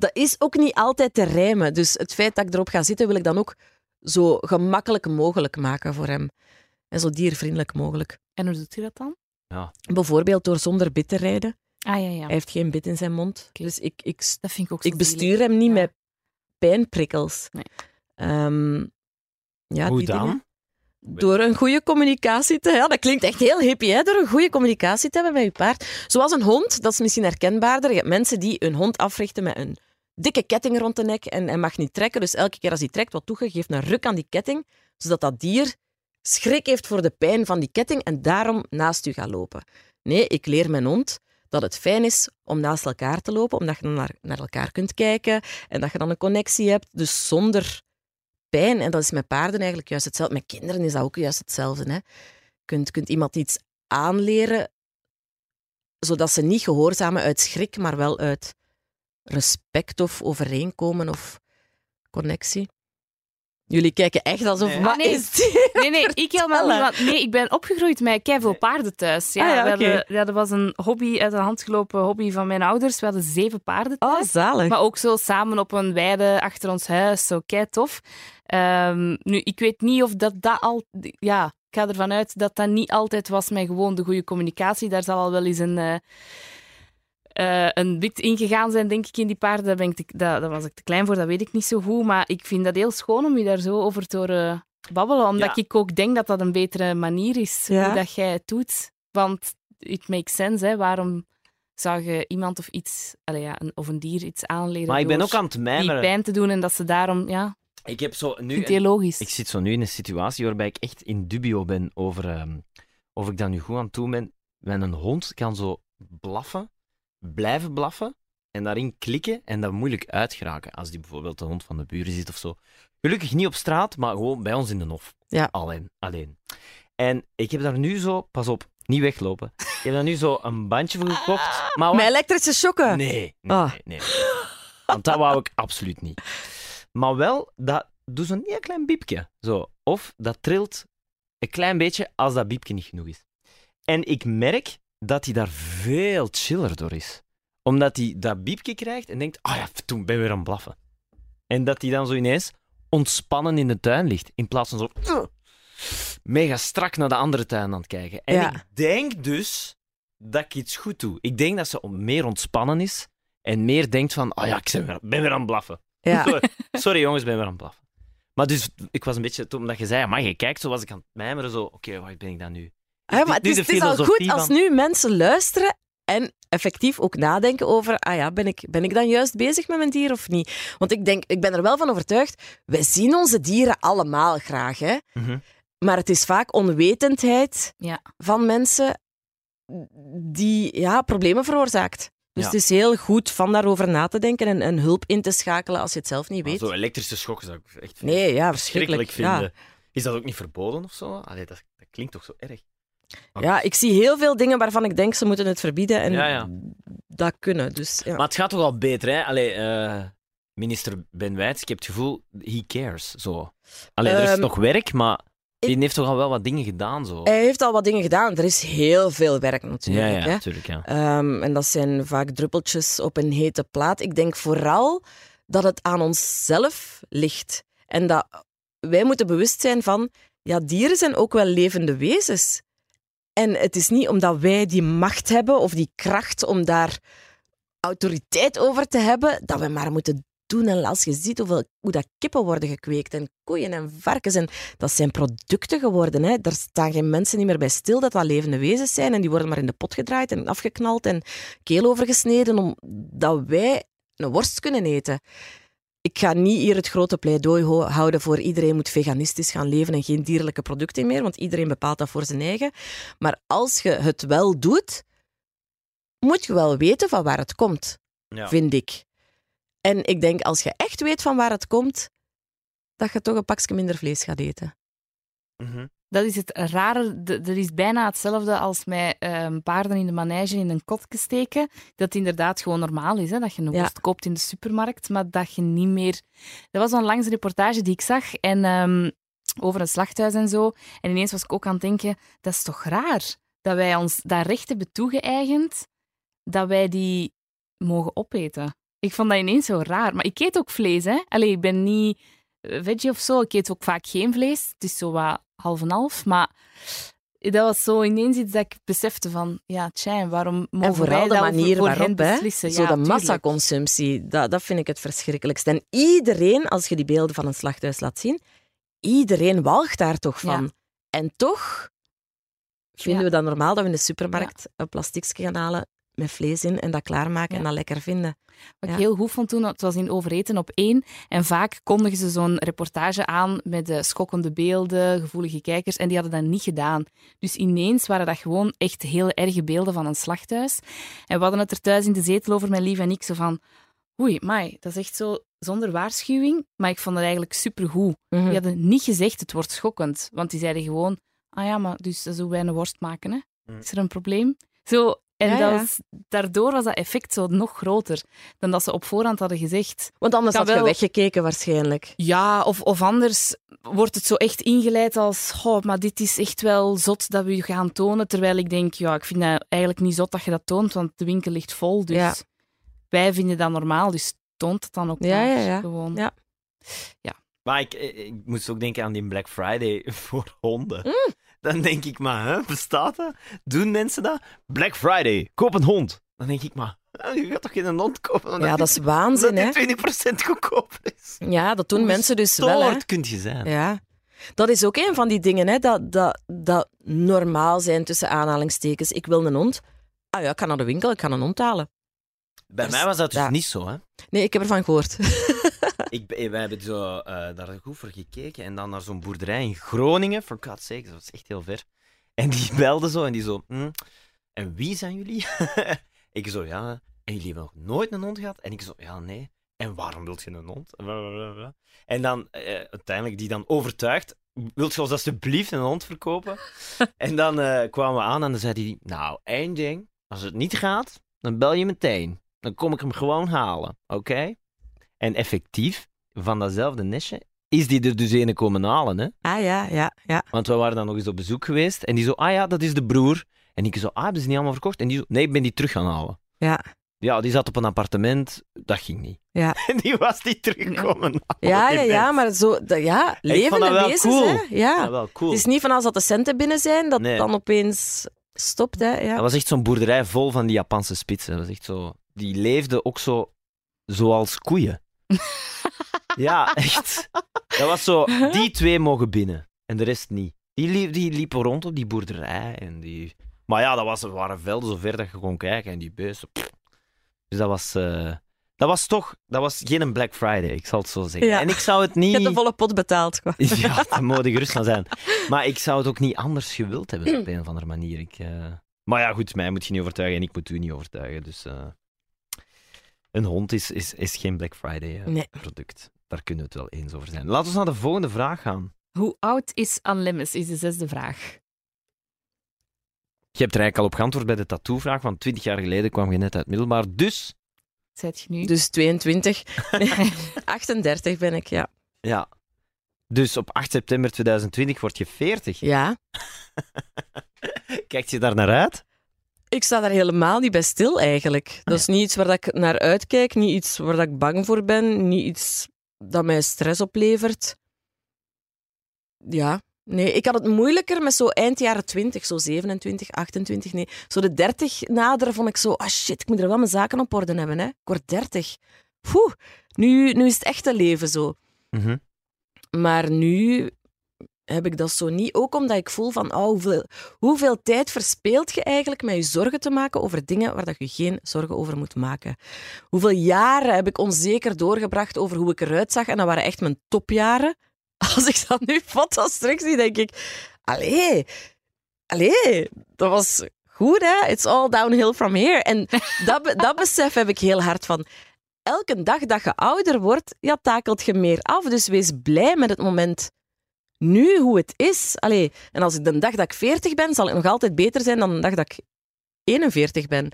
Dat is ook niet altijd te rijmen. Dus het feit dat ik erop ga zitten, wil ik dan ook zo gemakkelijk mogelijk maken voor hem. En zo diervriendelijk mogelijk. En hoe doet hij dat dan? Bijvoorbeeld door zonder bit te rijden. Ah ja, ja. Hij heeft geen bit in zijn mond. Dus ik, ik, Dat vind ik ook zo ik bestuur hem niet Ja. met pijnprikkels. Nee. Ehm, ja, Hoe die dan? dingen. Door een goede communicatie te hebben. Ja, dat klinkt echt heel hippie, hè? Door een goede communicatie te hebben met je paard. Zoals een hond, dat is misschien herkenbaarder. Je hebt mensen die hun hond africhten met een dikke ketting rond de nek en hij mag niet trekken. Dus elke keer als hij trekt, wat je? Geeft een ruk aan die ketting, zodat dat dier schrik heeft voor de pijn van die ketting en daarom naast u gaat lopen. Nee, ik leer mijn hond dat het fijn is om naast elkaar te lopen, omdat je dan naar, naar elkaar kunt kijken en dat je dan een connectie hebt, dus zonder pijn. En dat is met paarden eigenlijk juist hetzelfde. Met kinderen is dat ook juist hetzelfde. Hè. Kunt, kunt iemand iets aanleren, zodat ze niet gehoorzamen uit schrik, maar wel uit respect of overeenkomen of connectie. Jullie kijken echt alsof... Nee. Wat Ah, nee. is dit? Nee, nee, ik helemaal niet. Want, nee, ik ben opgegroeid met keiveel paarden thuis. Ja, Ah ja, we oké. hadden- ja, dat was een hobby, uit de hand gelopen hobby van mijn ouders. We hadden zeven paarden Oh, thuis. zalig. Maar ook zo samen op een weide achter ons huis. Zo kei tof. Ehm, nu, ik weet niet of dat, dat al... Ja, Ik ga ervan uit dat dat niet altijd was met gewoon de goede communicatie. Daar zal al wel eens een, eh, eh, een bit ingegaan zijn, denk ik, in die paarden. Daar, ben ik te- daar, daar was ik te klein voor, dat weet ik niet zo goed. Maar ik vind dat heel schoon om je daar zo over te horen babbelen. Omdat Ja. ik ook denk dat dat een betere manier is, Ja. hoe dat jij het doet. Want it makes sense, hè. Waarom zou je iemand of iets, ja, een, of een dier iets aanleren Maar ik ben ook aan het die mijmeren. pijn te doen en dat ze daarom, ja, Ik heb zo nu... logisch. Ik zit zo nu in een situatie waarbij ik echt in dubio ben over ehm, of ik dat nu goed aan het doen ben. Mijn een hond kan zo blaffen, blijven blaffen en daarin klikken en dat moeilijk uitgeraken. Als die bijvoorbeeld de hond van de buren zit of zo. Gelukkig niet op straat, maar gewoon bij ons in de hof. Ja. Alleen. alleen. En ik heb daar nu zo, pas op, niet weglopen. Ik heb daar nu zo een bandje voor gekocht. Maar Met wat- elektrische shocken. Nee, nee, Ah. nee, nee. Want dat wou ik absoluut niet. Maar wel, dat doet zo'n heel klein biepje. Zo. Of dat trilt een klein beetje als dat biepje niet genoeg is. En ik merk dat hij daar veel chiller door is. Omdat hij dat biepje krijgt en denkt, ah ja, toen ben ik weer aan het blaffen. En dat hij dan zo ineens ontspannen in de tuin ligt. In plaats van zo mega strak naar de andere tuin aan het kijken. En Ja. ik denk dus dat ik iets goed doe. Ik denk dat ze meer ontspannen is en meer denkt van, oh ja, ik ben weer, ben weer aan het blaffen. Ja. Sorry, sorry jongens, ik ben weer aan het blaffen. Maar dus, ik was een beetje, toen omdat je zei, maar je kijkt, zo was ik aan het mijmeren, zo, oké, waar ben ik dan nu? Ah, maar het is, het is al goed als nu mensen luisteren en effectief ook nadenken over, ah ja, ben ik, ben ik dan juist bezig met mijn dier of niet? Want ik denk, ik ben er wel van overtuigd, wij zien onze dieren allemaal graag, hè? Mhm. Maar het is vaak onwetendheid Ja. van mensen die ja, problemen veroorzaakt. Dus Ja. het is heel goed van daarover na te denken en, en hulp in te schakelen als je het zelf niet weet. Zo elektrische schokken zou ik echt Nee, ja, verschrikkelijk verschrikkelijk. vinden. Is dat ook niet verboden of zo? Allee, dat, dat klinkt toch zo erg? Ja. ik zie heel veel dingen waarvan ik denk ze moeten het verbieden en Ja, ja. dat kunnen. Dus, ja. Maar het gaat toch al beter, hè? Allee, eh, minister Ben Wijts, ik heb het gevoel, he cares, zo. Allee, er is Ehm, nog werk, maar die heeft toch al wel wat dingen gedaan, zo. Hij heeft al wat dingen gedaan. Er is heel veel werk natuurlijk. ja, hè. natuurlijk, ja. Ehm, en dat zijn vaak druppeltjes op een hete plaat. Ik denk vooral dat het aan onszelf ligt. En dat wij moeten bewust zijn van, ja, dieren zijn ook wel levende wezens. En het is niet omdat wij die macht hebben of die kracht om daar autoriteit over te hebben, dat we maar moeten doen. En als je ziet hoeveel, hoe dat kippen worden gekweekt en koeien en varkens, en dat zijn producten geworden. Hè. Daar staan geen mensen niet meer bij stil dat dat levende wezens zijn en die worden maar in de pot gedraaid en afgeknald en keel overgesneden omdat wij een worst kunnen eten. Ik ga niet hier het grote pleidooi ho- houden voor iedereen moet veganistisch gaan leven en geen dierlijke producten meer, want iedereen bepaalt dat voor zijn eigen. Maar als je het wel doet, moet je wel weten van waar het komt, Ja. vind ik. En ik denk, als je echt weet van waar het komt, dat je toch een pakje minder vlees gaat eten. Dat is het rare. Er is bijna hetzelfde als met ehm, paarden in de manege in een kotje steken. Dat inderdaad gewoon normaal is. Hè? Dat je een Ja. worst koopt in de supermarkt, maar dat je niet meer... Dat was onlangs een reportage die ik zag en, ehm, over een slachthuis en zo. En ineens was ik ook aan het denken, dat is toch raar dat wij ons dat recht hebben toegeëigend dat wij die mogen opeten. Ik vond dat ineens zo raar. Maar ik eet ook vlees, hè. Allee, ik ben niet eh, veggie of zo. Ik eet ook vaak geen vlees. Het is zo wat half en half. Maar dat was zo ineens iets dat ik besefte van... Ja, tja, waarom mogen En vooral wij de manier voor hen waarop, beslissen? Zo ja, de massaconsumptie, dat, dat vind ik het verschrikkelijkste. En iedereen, als je die beelden van een slachthuis laat zien, iedereen walgt daar toch van. Ja. En toch vinden Ja. we dat normaal dat we in de supermarkt een plastiekje gaan halen met vlees in en dat klaarmaken Ja. en dat lekker vinden. Wat Ja. ik heel goed vond toen, het was in Overeten op één. En vaak kondigen ze zo'n reportage aan met de schokkende beelden, gevoelige kijkers. En die hadden dat niet gedaan. Dus ineens waren dat gewoon echt heel erge beelden van een slachthuis. En we hadden het er thuis in de zetel over, mijn lief en ik, zo van... Oei, mai, dat is echt zo zonder waarschuwing. Maar ik vond het eigenlijk supergoed. Mhm. Die hadden niet gezegd, het wordt schokkend. Want die zeiden gewoon... Ah ja, maar dus dat is hoe wij een worst maken, hè. Mm. Is er een probleem? Zo... En Ja, ja. daardoor was dat effect zo nog groter dan dat ze op voorhand hadden gezegd. Want anders had je wel- weggekeken waarschijnlijk. Ja, of, of anders wordt het zo echt ingeleid als oh, maar dit is echt wel zot dat we je gaan tonen. Terwijl ik denk, ja, ik vind dat eigenlijk niet zot dat je dat toont, want de winkel ligt vol. Dus Ja. wij vinden dat normaal, dus toont het dan ook Ja, maar ja, ja. gewoon. Ja. Maar ik, eh, ik moest ook denken aan die Black Friday voor honden. Mm. Dan denk ik, maar hè, bestaat dat? Doen mensen dat? Black Friday, koop een hond. Dan denk ik, maar je gaat toch geen hond kopen? Ja, dat is waanzin, hè? die 20% goedkoper is. Ja, dat doen mensen dus wel, hè? Kunt je zijn. Ja. Dat is ook een van die dingen, hè, dat, dat, dat normaal zijn tussen aanhalingstekens. Ik wil een hond. Ah ja, ik ga naar de winkel, ik ga een hond halen. Bij Dat mij was dat dus ja. niet zo, hè. Nee, ik heb ervan gehoord. Ik, wij hebben zo, eh, daar goed voor gekeken en dan naar zo'n boerderij in Groningen, for God's sake, dat was echt heel ver. En die belde zo en die zo, "Hm, en wie zijn jullie? ik zo, ja, en jullie hebben nog nooit een hond gehad? En ik zo, ja, nee. En waarom wilt je een hond? Blablabla. En dan eh, uiteindelijk die dan overtuigd, wilt je ons alsjeblieft een hond verkopen? en dan eh, kwamen we aan en dan zei hij, nou, één ding, als het niet gaat, dan bel je meteen. Dan kom ik hem gewoon halen, oké? En effectief, van datzelfde nestje, is die er dus ene komen halen, hè? Ah ja, ja, ja. Want we waren dan nog eens op bezoek geweest en die zo, ah ja, dat is de broer. En ik zo, ah, hebben ze niet allemaal verkocht? En die zo, nee, ik ben die terug gaan halen. Ja, Ja, die zat op een appartement, dat ging niet. Ja. En die was niet teruggekomen. halen, ja, die ja, ja maar zo, dat, ja, levende wezens, cool. hè? Ja. Ja, wel cool. Het is niet van als dat de centen binnen zijn, dat Nee. dan opeens stopt, hè? Ja. Dat was echt zo'n boerderij vol van die Japanse spitsen. Dat was echt zo... Die leefden ook zo... Zoals koeien. ja, echt. Dat was zo... Die twee mogen binnen. En de rest niet. Die, liep, die liepen rond op die boerderij. En die... Maar ja, dat was, waren velden zo ver dat je kon kijken. En die beesten... pff. Dus dat was... eh, Dat was toch... Dat was geen Black Friday, ik zal het zo zeggen. Ja. En ik zou het Je niet... hebt de volle pot betaald. gewoon. Ja, daar moet je gerust van zijn. Maar ik zou het ook niet anders gewild hebben op een of andere manier. Ik, eh, Maar ja, goed, mij moet je niet overtuigen en ik moet u niet overtuigen. Dus eh, een hond is, is, is geen Black Friday Nee. product. Daar kunnen we het wel eens over zijn. Laten we naar de volgende vraag gaan. Hoe oud is Anne is de zesde vraag. Je hebt er eigenlijk al op geantwoord bij de tattoo-vraag, want 20 jaar geleden kwam je net uit middelbaar. Dus, Zet je nu? Dus 22. 38 ben ik, ja. ja. Dus op 8 september 2020 word je 40. Ja. Kijkt je daar naar uit? Ik sta daar helemaal niet bij stil, eigenlijk. Dat is niet iets waar ik naar uitkijk, niet iets waar ik bang voor ben, niet iets dat mij stress oplevert. Ja, nee, ik had het moeilijker met zo eind jaren 20, zo 27, 28, nee. Zo de 30 naderen vond ik zo, ah shit, ik moet er wel mijn zaken op orde hebben, hè. Ik word 30. Poeh, nu, nu is het echte leven zo. Mhm. Maar nu heb ik dat zo niet. Ook omdat ik voel van, oh, hoeveel, hoeveel tijd verspeelt je eigenlijk met je zorgen te maken over dingen waar dat je geen zorgen over moet maken. Hoeveel jaren heb ik onzeker doorgebracht over hoe ik eruit zag. En dat waren echt mijn topjaren. Als ik dat nu foto's terugzie, denk ik, allee, allee, dat was goed hè. It's all downhill from here. En dat, dat besef heb ik heel hard van elke dag dat je ouder wordt, ja, takelt je meer af. Dus wees blij met het moment nu, hoe het is. Allee, en als ik de dag dat ik 40 ben, zal ik nog altijd beter zijn dan de dag dat ik 41 ben.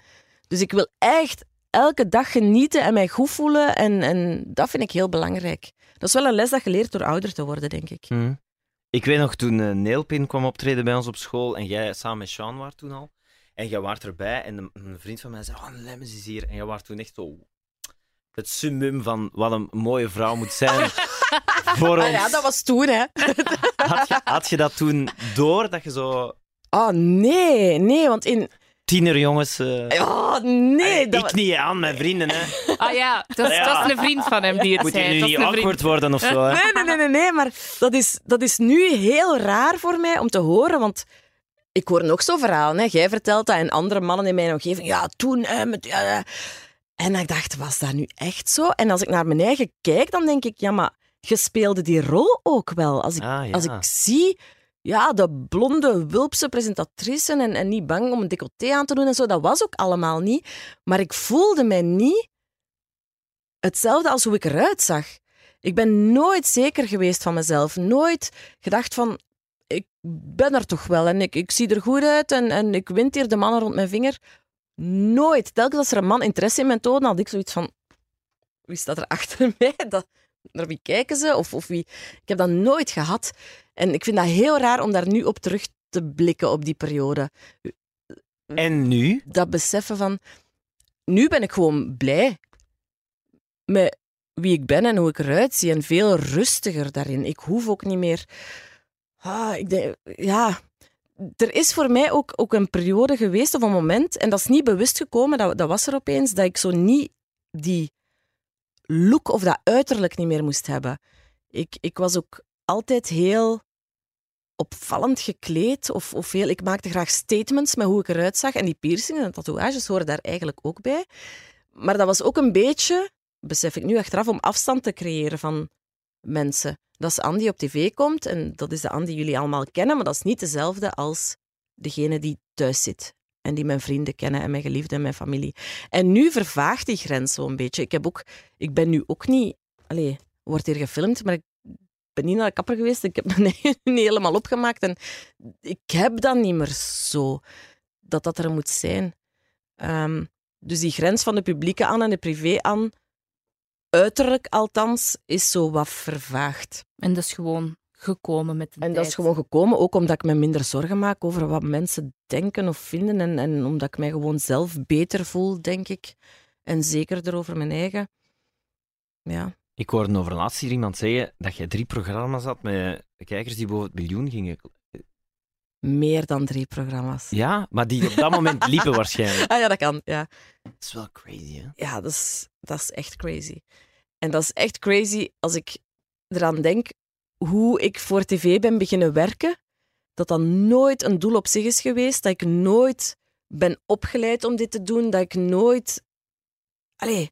Dus ik wil echt elke dag genieten en mij goed voelen. En, en dat vind ik heel belangrijk. Dat is wel een les dat je leert door ouder te worden, denk ik. Mhm. Ik weet nog toen eh, Neelpin kwam optreden bij ons op school en jij samen met Sean was toen al. En jij waart erbij en een, een vriend van mij zei: Oh, Lemmens is hier. En jij waart toen echt zo. Het summum van wat een mooie vrouw moet zijn voor ons. Ah ja, dat was toen, hè. had, je, had je dat toen door dat je zo Oh, nee, nee, want in... tienerjongens. eh Oh, nee. Dat... ik niet aan mijn vrienden, hè? Ah ja, dat is, Ja. een vriend van hem die het Moet je zei. nu Dat niet is een vriend. awkward worden of zo, hè? Nee, nee, nee, nee, nee, maar dat is, dat is nu heel raar voor mij om te horen, want ik hoor nog zo'n verhaal. Hè. Jij vertelt dat en andere mannen in mijn omgeving, ja, toen... hè, met, ja, ja. En ik dacht, was dat nu echt zo? En als ik naar mijn eigen kijk, dan denk ik, ja, maar je speelde die rol ook wel. Als ik, Ah, ja. als ik zie... Ja, de blonde, wulpse presentatrice en, en niet bang om een decolleté aan te doen en zo, dat was ook allemaal niet. Maar ik voelde mij niet hetzelfde als hoe ik eruit zag. Ik ben nooit zeker geweest van mezelf. Nooit gedacht van, ik ben er toch wel en ik, ik zie er goed uit en, en ik wint hier de mannen rond mijn vinger. Nooit. Telkens als er een man interesse in mij toonde, had ik zoiets van, wie staat er achter mij? Dat, naar wie kijken ze? Of, of wie? Ik heb dat nooit gehad. En ik vind dat heel raar om daar nu op terug te blikken op die periode. En nu? Dat beseffen van, nu ben ik gewoon blij met wie ik ben en hoe ik eruit zie. En veel rustiger daarin. Ik hoef ook niet meer. Ah, ik denk, ja, er is voor mij ook, ook een periode geweest, of een moment, en dat is niet bewust gekomen, dat, dat was er opeens, dat ik zo niet die look of dat uiterlijk niet meer moest hebben. Ik, ik was ook altijd heel opvallend gekleed. Of, of heel, ik maakte graag statements met hoe ik eruit zag. En die piercingen en tatoeages horen daar eigenlijk ook bij. Maar dat was ook een beetje, besef ik nu achteraf, om afstand te creëren van mensen. Dat is Andy op tv komt en dat is de Andy die jullie allemaal kennen, maar dat is niet dezelfde als degene die thuis zit. En die mijn vrienden kennen en mijn geliefden en mijn familie. En nu vervaagt die grens zo'n beetje. Ik, heb ook, ik ben nu ook niet... Allee, wordt hier gefilmd, maar ik ben niet naar de kapper geweest. Ik heb me niet helemaal opgemaakt. En ik heb dat niet meer zo, dat dat er moet zijn. Ehm, dus die grens van de publieke aan en de privé aan, uiterlijk althans, is zo wat vervaagd. En dat is gewoon gekomen met de En tijd. dat is gewoon gekomen, ook omdat ik me minder zorgen maak over wat mensen denken of vinden. En, en omdat ik mij gewoon zelf beter voel, denk ik. En zekerder over mijn eigen. Ja. Ik hoorde over laatst hier iemand zeggen dat jij drie programma's had met kijkers die boven het miljoen gingen. Meer dan drie programma's. Ja, maar die op dat moment liepen waarschijnlijk. Ah ja, dat kan. Ja, Dat is wel crazy, hè? ja dat, is, dat is echt crazy. En dat is echt crazy als ik eraan denk hoe ik voor tv ben beginnen werken. Dat dat nooit een doel op zich is geweest. Dat ik nooit ben opgeleid om dit te doen. Dat ik nooit... Allee,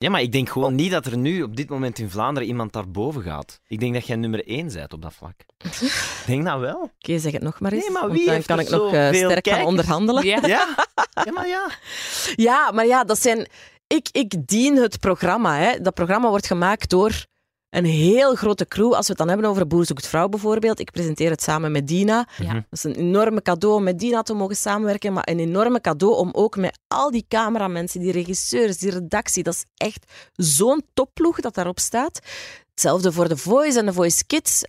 Ja, maar ik denk gewoon niet dat er nu op dit moment in Vlaanderen iemand daarboven gaat. Ik denk dat jij nummer één bent op dat vlak. ik denk dat wel. Oké, zeg het nog maar eens. Nee, maar want wie dan kan ik nog eh, sterk gaan kijkers? onderhandelen. Ja. Ja, ja maar ja. Ja, maar ja, dat zijn... Ik, ik dien het programma. Hè. Dat programma wordt gemaakt door een heel grote crew. Als we het dan hebben over Boer zoekt vrouw bijvoorbeeld. Ik presenteer het samen met Dina. Ja. Dat is een enorme cadeau om met Dina te mogen samenwerken. Maar een enorme cadeau om ook met al die cameramensen, die regisseurs, die redactie. Dat is echt zo'n topploeg dat daarop staat. Hetzelfde voor The Voice en The Voice Kids.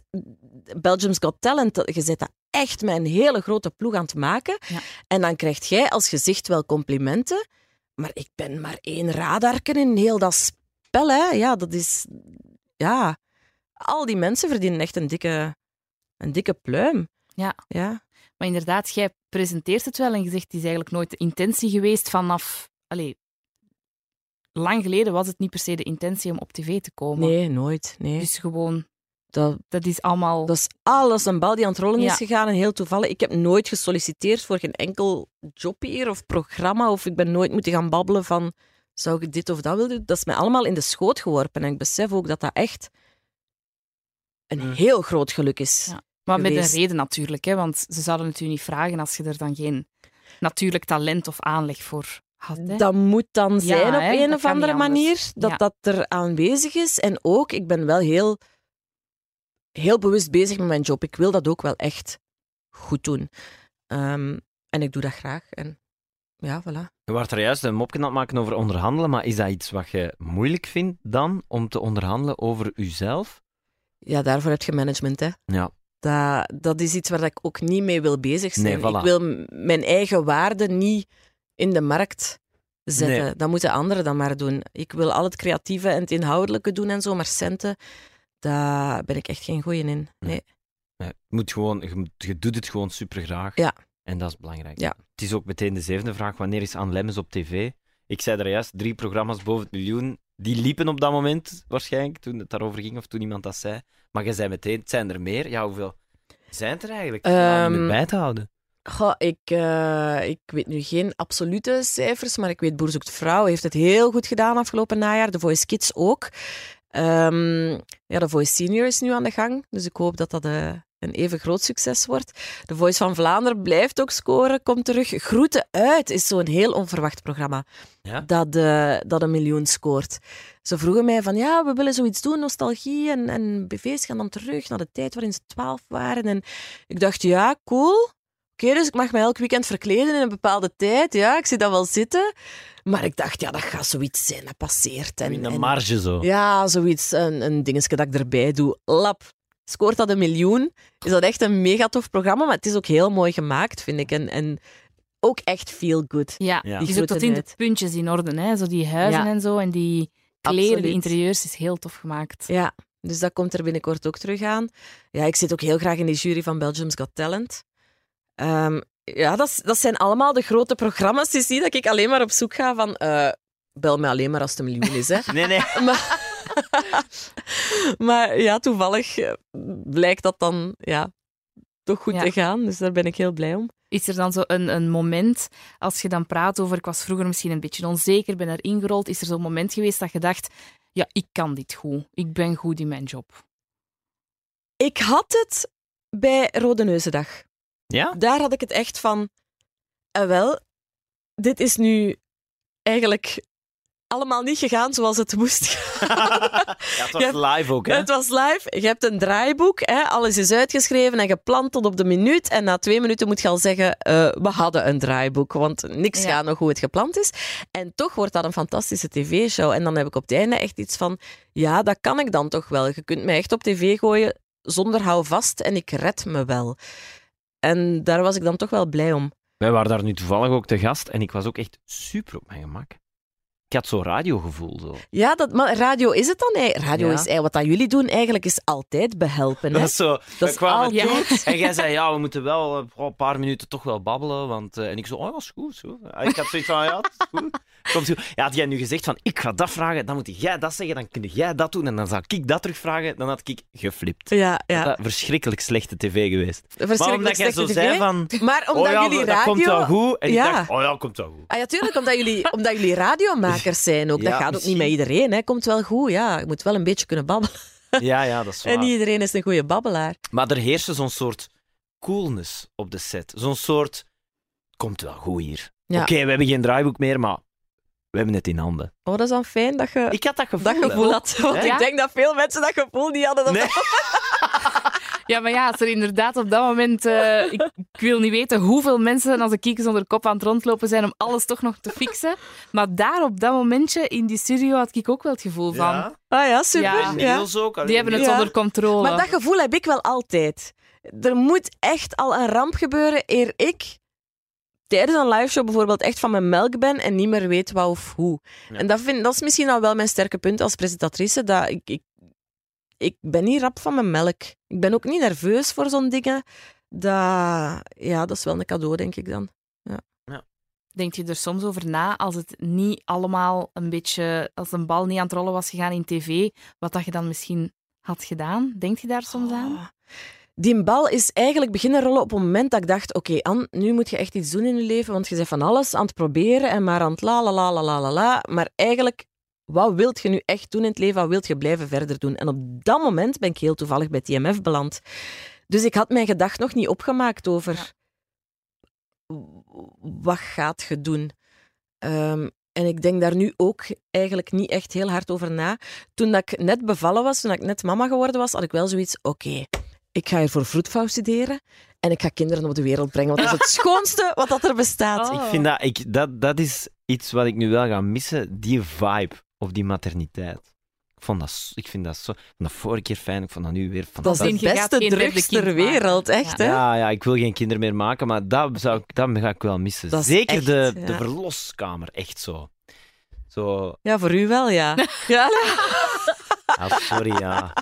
Belgium's Got Talent. Je zit dat echt met een hele grote ploeg aan het maken. Ja. En dan krijg jij als gezicht wel complimenten. Maar ik ben maar één radarken in heel dat spel. Hè. Ja, dat is... Ja. Al die mensen verdienen echt een dikke, een dikke pluim. Ja. Ja. Maar inderdaad, jij presenteert het wel en je zegt het is eigenlijk nooit de intentie geweest vanaf... Allee, lang geleden was het niet per se de intentie om op tv te komen. Nee, nooit. Nee. Dus gewoon, Dat, dat is allemaal... dat is alles een bal die aan het rollen Ja. is gegaan en heel toevallig. Ik heb nooit gesolliciteerd voor geen enkel job hier of programma of ik ben nooit moeten gaan babbelen van zou ik dit of dat willen doen. Dat is mij allemaal in de schoot geworpen en ik besef ook dat dat echt een heel groot geluk is. Ja. Maar met een reden natuurlijk, hè, want ze zouden het u niet vragen als je er dan geen natuurlijk talent of aanleg voor had. Hè? Dat moet dan Ja, zijn op hè, een dat of andere manier, dat Ja. dat er aanwezig is. En ook, ik ben wel heel, heel bewust bezig met mijn job. Ik wil dat ook wel echt goed doen. Ehm, en ik doe dat graag. En ja, voilà. Je was er juist een mopje aan het maken over onderhandelen, maar is dat iets wat je moeilijk vindt dan, om te onderhandelen over jezelf? Ja, daarvoor heb je management, hè. Ja. Dat, dat is iets waar ik ook niet mee wil bezig zijn. Nee, voilà. Ik wil mijn eigen waarde niet in de markt zetten. Nee. Dat moeten anderen dan maar doen. Ik wil al het creatieve en het inhoudelijke doen en zo, maar centen, daar ben ik echt geen goeie in. Nee. Nee, je, moet gewoon, je, je doet het gewoon super graag. Ja. En dat is belangrijk. Ja. Het is ook meteen de zevende vraag: wanneer is Anne Lemmens op tv? Ik zei er juist, drie programma's boven het miljoen. Die liepen op dat moment waarschijnlijk, toen het daarover ging of toen iemand dat zei. Maar je zei meteen, het zijn er meer. Ja, hoeveel zijn het er eigenlijk? Om Ehm, het bij te houden. Goh, ik, eh, ik weet nu geen absolute cijfers, maar ik weet Boer zoekt vrouw heeft het heel goed gedaan afgelopen najaar. De Voice Kids ook. Ehm, ja, de Voice Senior is nu aan de gang, dus ik hoop dat dat eh, een even groot succes wordt. De Voice van Vlaanderen blijft ook scoren, komt terug. Groeten uit is zo'n heel onverwacht programma Ja? dat, eh, dat een miljoen scoort. Ze vroegen mij van, ja, we willen zoiets doen, nostalgie en, en BV's gaan dan terug naar de tijd waarin ze twaalf waren. En ik dacht, ja, cool. Oké, dus ik mag me elk weekend verkleden in een bepaalde tijd. Ja, ik zie dat wel zitten. Maar ik dacht, ja, dat gaat zoiets zijn, dat passeert. En, In de en- marge zo. ja, zoiets, een, een dingetje dat ik erbij doe. Lap. Scoort dat een miljoen? Is dat echt een mega tof programma? Maar het is ook heel mooi gemaakt, vind ik. En, en ook echt feel good. Ja, Ja. ook tot in de puntjes in orde. Hè? Zo die huizen Ja. en zo. En die kleren, Absoluut. de interieurs is heel tof gemaakt. Ja, dus dat komt er binnenkort ook terug aan. Ja, ik zit ook heel graag in die jury van Belgium's Got Talent. Ehm, ja, dat, is- dat zijn allemaal de grote programma's. Je ziet dat ik alleen maar op zoek ga van... eh, bel me alleen maar als het een miljoen is, hè. Nee, nee. maar, maar ja, toevallig eh, blijkt dat dan ja, toch goed Ja. te gaan. Dus daar ben ik heel blij om. Is er dan zo een, een moment, als je dan praat over, ik was vroeger misschien een beetje onzeker, ben er ingerold, is er zo'n moment geweest dat je dacht, ja, ik kan dit goed, ik ben goed in mijn job. Ik had het bij Rode Neuzendag. Ja? Daar had ik het echt van... eh, wel, dit is nu eigenlijk allemaal niet gegaan zoals het moest gaan. ja, het was live ook, hè? Het was live. Je hebt een draaiboek. Hè? Alles is uitgeschreven en gepland tot op de minuut. En na twee minuten moet je al zeggen, eh, we hadden een draaiboek. Want niks Ja. gaat nog hoe het gepland is. En toch wordt dat een fantastische tv-show. En dan heb ik op het einde echt iets van, ja, dat kan ik dan toch wel. Je kunt mij echt op tv gooien zonder houvast en ik red me wel. En daar was ik dan toch wel blij om. Wij waren daar nu toevallig ook te gast en ik was ook echt super op mijn gemak. Ik had zo'n radiogevoel. Zo. Ja, dat, maar radio is het dan? eigenlijk? Radio Ja. is eigenlijk wat dat jullie doen eigenlijk is altijd behelpen. Hè? Dat is zo. Dat is kwamen toe en jij zei, ja, we moeten wel eh, een paar minuten toch wel babbelen. Want, eh, en ik zo, oh, dat is goed. Zo. En Ik had zoiets van, ja, dat is goed. Komt goed. Ja, had jij nu gezegd van, ik ga dat vragen, dan moet jij dat zeggen, dan kun jij dat doen en dan zou ik dat terugvragen, dan had ik geflipt. Ja, ja. Dat verschrikkelijk slechte tv geweest. Maar omdat jij zo zei van, Maar omdat oh ja, jullie dat radio... komt wel goed. En Ja. ik dacht, oh ja, komt wel goed. Ah ja, tuurlijk, omdat jullie, omdat jullie zijn ook. Ja, dat gaat ook niet met iedereen. Hè. Komt wel goed, ja. Je moet wel een beetje kunnen babbelen. Ja, ja, dat is waar. En niet iedereen is een goede babbelaar. Maar er heerste zo'n soort coolness op de set. Zo'n soort, komt wel goed hier. Ja. Oké, we hebben geen draaiboek meer, maar we hebben het in handen. Oh, dat is dan fijn dat je Ik had dat gevoel. dat gevoel had. Want ik denk dat veel mensen dat gevoel niet hadden. Dat Nee. Ja, maar ja, als er inderdaad op dat moment, eh, ik, ik wil niet weten hoeveel mensen als de kiekers onder kop aan het rondlopen zijn om alles toch nog te fixen. Maar daar op dat momentje in die studio had ik ook wel het gevoel van, Ja, Ah ja, super. Ja. Ja. Ook. die hebben het Ja. onder controle. Maar dat gevoel heb ik wel altijd. Er moet echt al een ramp gebeuren eer ik tijdens een liveshow bijvoorbeeld echt van mijn melk ben en niet meer weet wat of hoe. Ja. En dat, vind, dat is misschien al wel mijn sterke punt als presentatrice, dat ik, ik, ik ben niet rap van mijn melk. Ik ben ook niet nerveus voor zo'n dingen. Dat, ja, dat is wel een cadeau, denk ik dan. Denk je er soms over na als het niet allemaal een beetje, als een bal niet aan het rollen was gegaan in tv, wat dat je dan misschien had gedaan? Denk je daar soms aan? Oh. Die bal is eigenlijk beginnen rollen op het moment dat ik dacht: oké, Anne, nu moet je echt iets doen in je leven, want je bent van alles aan het proberen en maar aan het la la la la la la la. Maar eigenlijk, wat wilt je nu echt doen in het leven? Wat wilt je blijven verder doen? En op dat moment ben ik heel toevallig bij TMF beland. Dus ik had mijn gedacht nog niet opgemaakt over wat gaat je doen. Ehm, en ik denk daar nu ook eigenlijk niet echt heel hard over na. Toen dat ik net bevallen was, toen ik net mama geworden was, had ik wel zoiets: oké, ik ga hier voor vroedvrouw studeren en ik ga kinderen op de wereld brengen. Want dat is het schoonste wat dat er bestaat. Oh. Ik vind dat, ik, dat, dat is iets wat ik nu wel ga missen, die vibe of die materniteit. Ik, vond dat, ik vind dat zo... Ik vond dat vorige keer fijn, ik vond dat nu weer Dat is fantastisch. de beste drugs kind ter wereld, echt. Ja. Hè? Ja, ja, ik wil geen kinderen meer maken, maar dat, zou ik, dat ga ik wel missen. Dat Zeker echt, de, ja. de verloskamer, echt zo. Zo, Ja, voor u wel, ja. ja. ah, sorry, ja.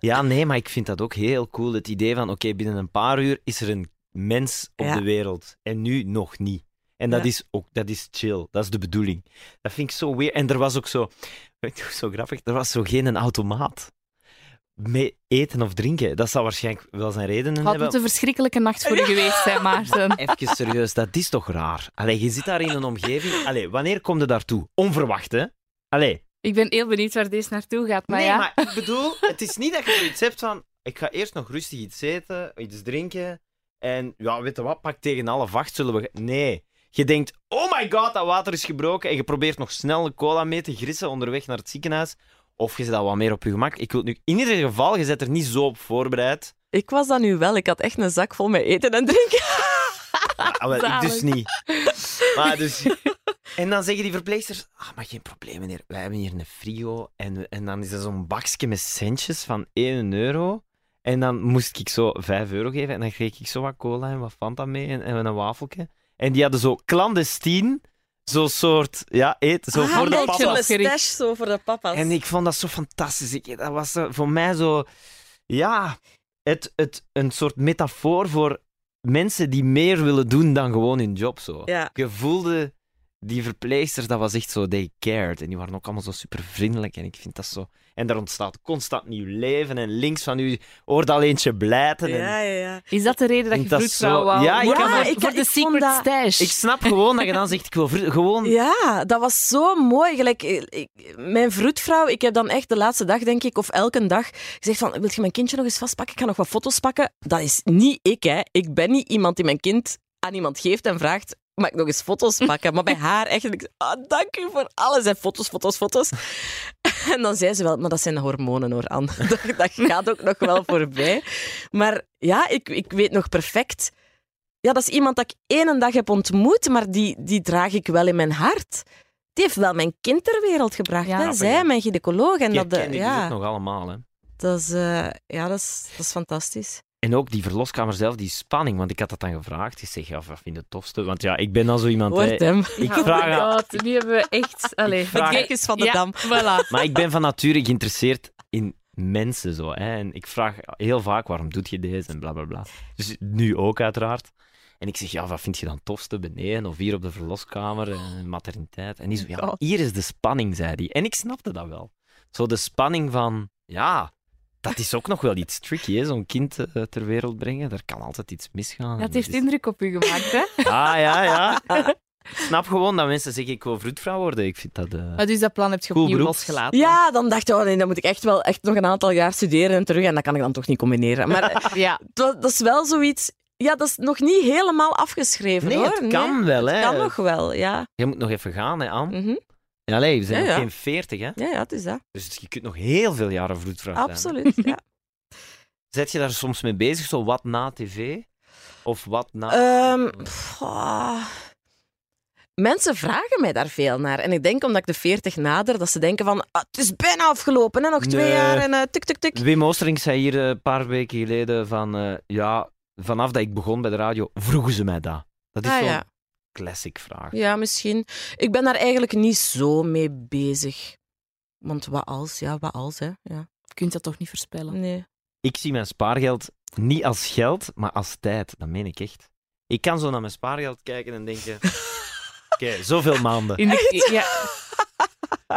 Ja, nee, maar ik vind dat ook heel cool. Het idee van, oké, binnen een paar uur is er een mens op Ja. de wereld. En nu nog niet. En dat Ja. is ook, dat is chill. Dat is de bedoeling. Dat vind ik zo weer. En er was ook zo, weet je, zo grappig, er was zo geen automaat. Met eten of drinken. Dat zou waarschijnlijk wel zijn redenen had hebben. moeten een verschrikkelijke nacht voor je geweest zijn, Maarten. Even serieus, dat is toch raar? Allee, je zit daar in een omgeving. Allee, wanneer kom je daartoe? Onverwacht, hè? Allee. Ik ben heel benieuwd waar deze naartoe gaat, maar nee, ja. maar ik bedoel, het is niet dat je zoiets hebt van... Ik ga eerst nog rustig iets eten, iets drinken. En ja, weet je wat, pak tegen half acht zullen we... Nee. Je denkt, oh my god, dat water is gebroken. En je probeert nog snel een cola mee te grissen onderweg naar het ziekenhuis. Of je zit al wat meer op je gemak. Ik wil nu... In ieder geval, je zit er niet zo op voorbereid. Ik was dat nu wel. Ik had echt een zak vol met eten en drinken. Ah, wel, ik dus niet. Maar dus... En dan zeggen die verpleegsters, ah, maar geen probleem meneer, wij hebben hier een frigo. En, en dan is er zo'n bakje met centjes van 1 euro. En dan moest ik zo 5 euro geven en dan kreeg ik zo wat cola en wat Fanta mee en, en een wafeltje. En die hadden zo clandestien, zo'n soort, ja, eten, zo Ah, voor de nee, papa. Een stash zo voor de papa's. En ik vond dat zo fantastisch. Ik, dat was zo- voor mij zo, ja, het, het, een soort metafoor voor mensen die meer willen doen dan gewoon hun job. Zo. Ja. Je voelde die verpleegsters, dat was echt zo, they cared. En die waren ook allemaal zo super vriendelijk. En ik vind dat zo. En er ontstaat constant nieuw leven. En links van u hoort al eentje blijten. En Ja, ja, ja. Is dat de reden dat je dat vroedvrouw zo- wou Ja, ik voor de secret dat- stash. Ik snap gewoon dat je dan zegt, ik wil gewoon... Ja, dat was zo mooi. Gelijk, ik- ik- mijn vroedvrouw, ik heb dan echt de laatste dag, denk ik, of elke dag gezegd van, wil je mijn kindje nog eens vastpakken? Ik ga nog wat foto's pakken. Dat is niet ik, hè. Ik ben niet iemand die mijn kind aan iemand geeft en vraagt, mag ik nog eens foto's pakken? Maar bij haar echt, ik, ah, dank u voor alles. En foto's, foto's, foto's. En dan zei ze wel, maar dat zijn de hormonen hoor, Anne. Dat, dat gaat ook nog wel voorbij. Maar ja, ik, ik weet nog perfect... Ja, dat is iemand dat ik één dag heb ontmoet, maar die, die draag ik wel in mijn hart. Die heeft wel mijn kind ter wereld gebracht. Ja. hè. Zij, mijn gynaecoloog. En dat, herken die dus ja, ook nog allemaal. Hè. dat, is, eh, ja dat, is, dat is fantastisch. En ook die verloskamer zelf, die spanning. Want ik had dat dan gevraagd. Ik zeg, ja, wat vind je het tofste? Want ja, ik ben dan zo iemand... hè, hem. Ik Oh vraag god, nu hebben we echt... Allee, vraag- Het is van de ja, dam. Voilà. Maar ik ben van nature geïnteresseerd in mensen zo. Hè? En ik vraag heel vaak, waarom doet je deze? En bla bla bla. Dus nu ook uiteraard. En ik zeg, ja, wat vind je dan het tofste beneden of hier op de verloskamer, en materniteit? En die zo, ja, God. hier is de spanning, zei hij. En ik snapte dat wel. Zo de spanning van, ja, dat is ook nog wel iets tricky, zo'n kind eh, ter wereld brengen. Daar kan altijd iets misgaan. Ja, het En heeft dat is- indruk op u gemaakt, hè? Ah, ja, ja. Ik snap gewoon dat mensen zeggen, ik wil vroedvrouw worden. Ik vind dat... eh, Maar dus dat plan heb je Cool opnieuw losgelaten. Ja, dan dacht ik, oh nee, dan moet ik echt wel echt nog een aantal jaar studeren en terug. En dat kan ik dan toch niet combineren. Maar eh, Ja. dat, dat is wel zoiets... Ja, dat is nog niet helemaal afgeschreven, Nee, hoor. het kan wel, hè. Het kan nog wel, ja. Je moet nog even gaan, hè, Anne. Mhm. Ja, nee, we zijn Ja, nog geen veertig, hè. Ja, ja, het is dat. Dus je kunt nog heel veel jaren vroedvrouw zijn. Absoluut, ja. Zet je daar soms mee bezig, zo wat na tv? Of wat na... Ehm, ah. Mensen vragen mij daar veel naar. En ik denk omdat ik de 40 nader, dat ze denken van ah, het is bijna afgelopen, hè? nog twee Nee. jaar en eh tuk, tuk, tuk. Wim Oosterink zei hier eh, een paar weken geleden van... eh, ja, vanaf dat ik begon bij de radio, vroegen ze mij dat. Dat is Ah, ja. Classic vraag. ja, misschien. Ik ben daar eigenlijk niet zo mee bezig. Want wat als? Ja, wat als, hè? Ja. Je kunt dat toch niet voorspellen. Nee. Ik zie mijn spaargeld niet als geld, maar als tijd. Dat meen ik echt. Ik kan zo naar mijn spaargeld kijken en denken... Oké, zoveel maanden. In de, ja,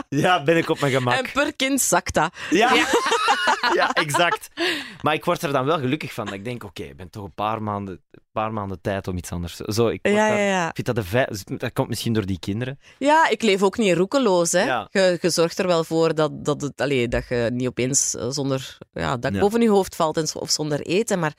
Ja, ben ik op mijn gemak. En per kind zakt dat. Ja. ja, exact. Maar ik word er dan wel gelukkig van. Ik denk, oké, ik ben toch een paar maanden, paar maanden tijd om iets anders... Zo, ik, Ja, daar- ja, vind dat de Dat komt misschien door die kinderen. Ja, ik leef ook niet roekeloos. Hè. Ja. Je, je zorgt er wel voor dat, dat, het, allee, dat je niet opeens eh, zonder ja, dak boven je hoofd valt en, of zonder eten. Maar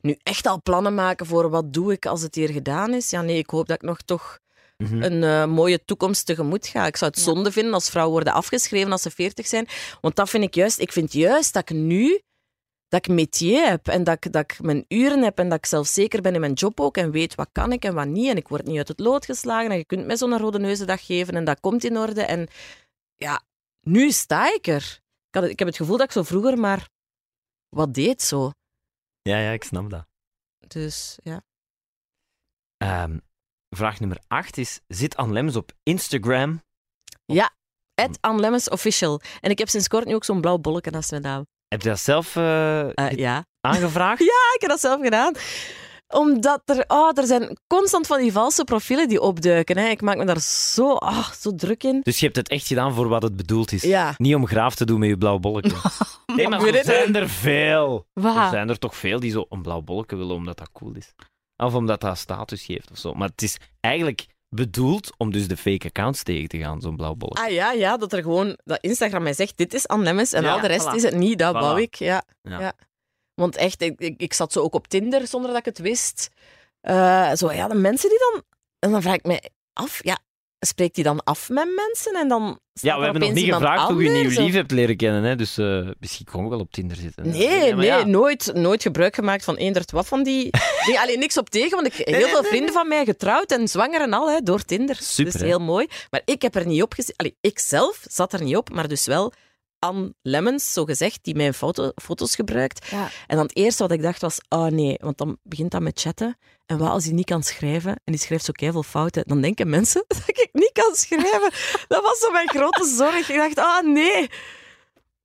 nu echt al plannen maken voor wat doe ik als het hier gedaan is. Ja, nee, ik hoop dat ik nog toch Mhm. een eh, mooie toekomst tegemoet ga. Ik zou het Ja. zonde vinden als vrouwen worden afgeschreven als ze 40 zijn. Want dat vind ik juist. Ik vind juist dat ik nu dat ik métier heb en dat ik, dat ik mijn uren heb en dat ik zelfzeker ben in mijn job ook en weet wat kan ik en wat niet. En ik word niet uit het lood geslagen en je kunt mij zo'n rode neuzendag geven en dat komt in orde. En ja, nu sta ik er. Ik, had, ik heb het gevoel dat ik zo vroeger maar wat deed zo. Ja, ja, ik snap dat. Dus ja. Ehm, vraag nummer 8 is: Zit Anne Lems op Instagram? Anne Lemmens Official. En ik heb sinds kort nu ook zo'n blauw bolletje naast mijn naam. Heb je dat zelf eh, Eh, ja. aangevraagd? Ja, ik heb dat zelf gedaan. Omdat er, oh, er zijn constant van die valse profielen die opduiken. Hè. Ik maak me daar zo, ah, zo druk in. Dus je hebt het echt gedaan voor wat het bedoeld is. Ja. Niet om graaf te doen met je blauw bolletje. Nee, maar er zijn er veel. Er zijn er toch veel die zo een blauw bolletje willen omdat dat cool is. Of omdat dat status geeft of zo. Maar het is eigenlijk bedoeld om dus de fake accounts tegen te gaan, zo'n blauw bolletje. Ah ja, ja, dat er gewoon, dat Instagram mij zegt, dit is Lemmens en Ja, al de rest voilà. is het niet, dat Voilà. wou ik. Ja. Ja. Ja. Want echt, ik, ik, ik zat zo ook op Tinder zonder dat ik het wist. Eh, zo, ja, de mensen die dan... En dan vraag ik me af, ja, spreekt hij dan af met mensen en dan Ja, we hebben nog niet gevraagd hoe je nieuw lief hebt leren kennen. Hè? Dus eh, misschien kon ik wel op Tinder zitten. Nee, nee, ja. nooit, nooit gebruik gemaakt van eender wat van die... Nee, alleen niks op tegen, want ik, heel nee, veel vrienden van mij getrouwd en zwanger en al, hè, door Tinder. Super, dus hè? heel mooi. Maar ik heb er niet op gezien. Allee, ik zelf zat er niet op, maar dus wel Anne Lemmens, zo gezegd, die mijn foto, foto's gebruikt. Ja. En dan het eerste wat ik dacht was, oh nee, want dan begint dat met chatten. En wat als hij niet kan schrijven en die schrijft zo keiveel fouten, dan denken mensen dat ik niet kan schrijven. Dat was zo mijn grote zorg. Ik dacht, oh nee.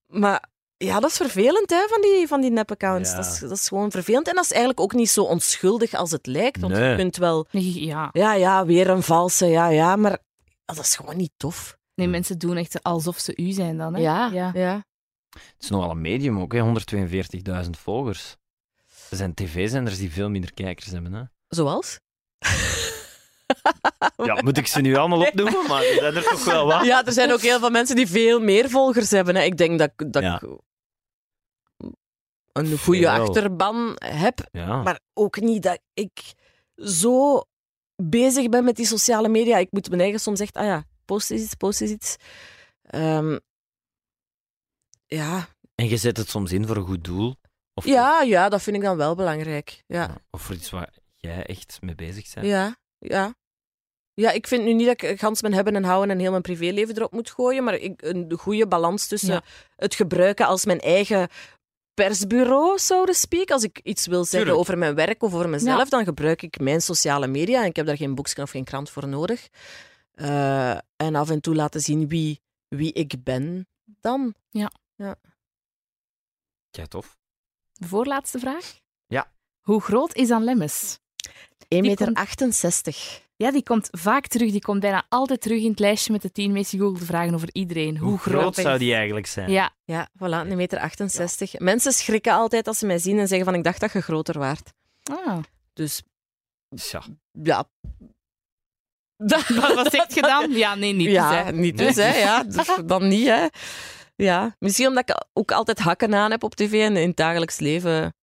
Maar Ja, dat is vervelend, hè, van die, van die nep-accounts. Ja. Dat, is, dat is gewoon vervelend. En dat is eigenlijk ook niet zo onschuldig als het lijkt. Want Nee. je kunt wel... Ja. Ja, ja, weer een valse, ja, ja. Maar dat is gewoon niet tof. Nee, mensen doen echt alsof ze u zijn dan. Hè? Ja, ja. ja. Het is nogal een medium ook, hè? 142.000 volgers. Er zijn tv-zenders die veel minder kijkers hebben. Hè? Zoals? Ja, moet ik ze nu allemaal opnoemen? Maar er zijn er toch wel wat. Ja, er zijn ook heel veel mensen die veel meer volgers hebben. Hè. Ik denk dat, ik- dat Ja. ik een goede Veel. achterban heb. Ja. Maar ook niet dat ik zo bezig ben met die sociale media. Ik moet mijn eigen soms echt, ah ja, post eens iets, post eens iets. Ehm, ja. En je zet het soms in voor een goed doel. Of, Ja, ja, dat vind ik dan wel belangrijk. Ja, Of voor iets waar jij echt mee bezig bent. ja, ja. Ja, ik vind nu niet dat ik gans mijn hebben en houden en heel mijn privéleven erop moet gooien, maar ik, een goede balans tussen Ja. het gebruiken als mijn eigen persbureau, so to speak. Als ik iets wil zeggen Tuurlijk. over mijn werk of over mezelf, dan gebruik ik mijn sociale media en ik heb daar geen boekje of geen krant voor nodig. Eh, en af en toe laten zien wie, wie ik ben dan. Ja, tof. De voorlaatste vraag. Ja. Hoe groot is dan Lemmes? 1,68 Die meter. komt- 68. Ja, die komt vaak terug. Die komt bijna altijd terug in het lijstje met de tien meest gegoogelde vragen over iedereen. Hoe, Hoe groot is- zou die eigenlijk zijn? Ja, Ja, voilà, 1,68 meter. 68. Mensen schrikken altijd als ze mij zien en zeggen van ik dacht dat je groter waart. ah. Dus Tja. ja, wat, wat zeg je dan? Ja, nee, niet. ja, dus, hè. niet dus, hè. Ja, dus dan niet, hè. Ja, misschien omdat ik ook altijd hakken aan heb op tv en in het dagelijks leven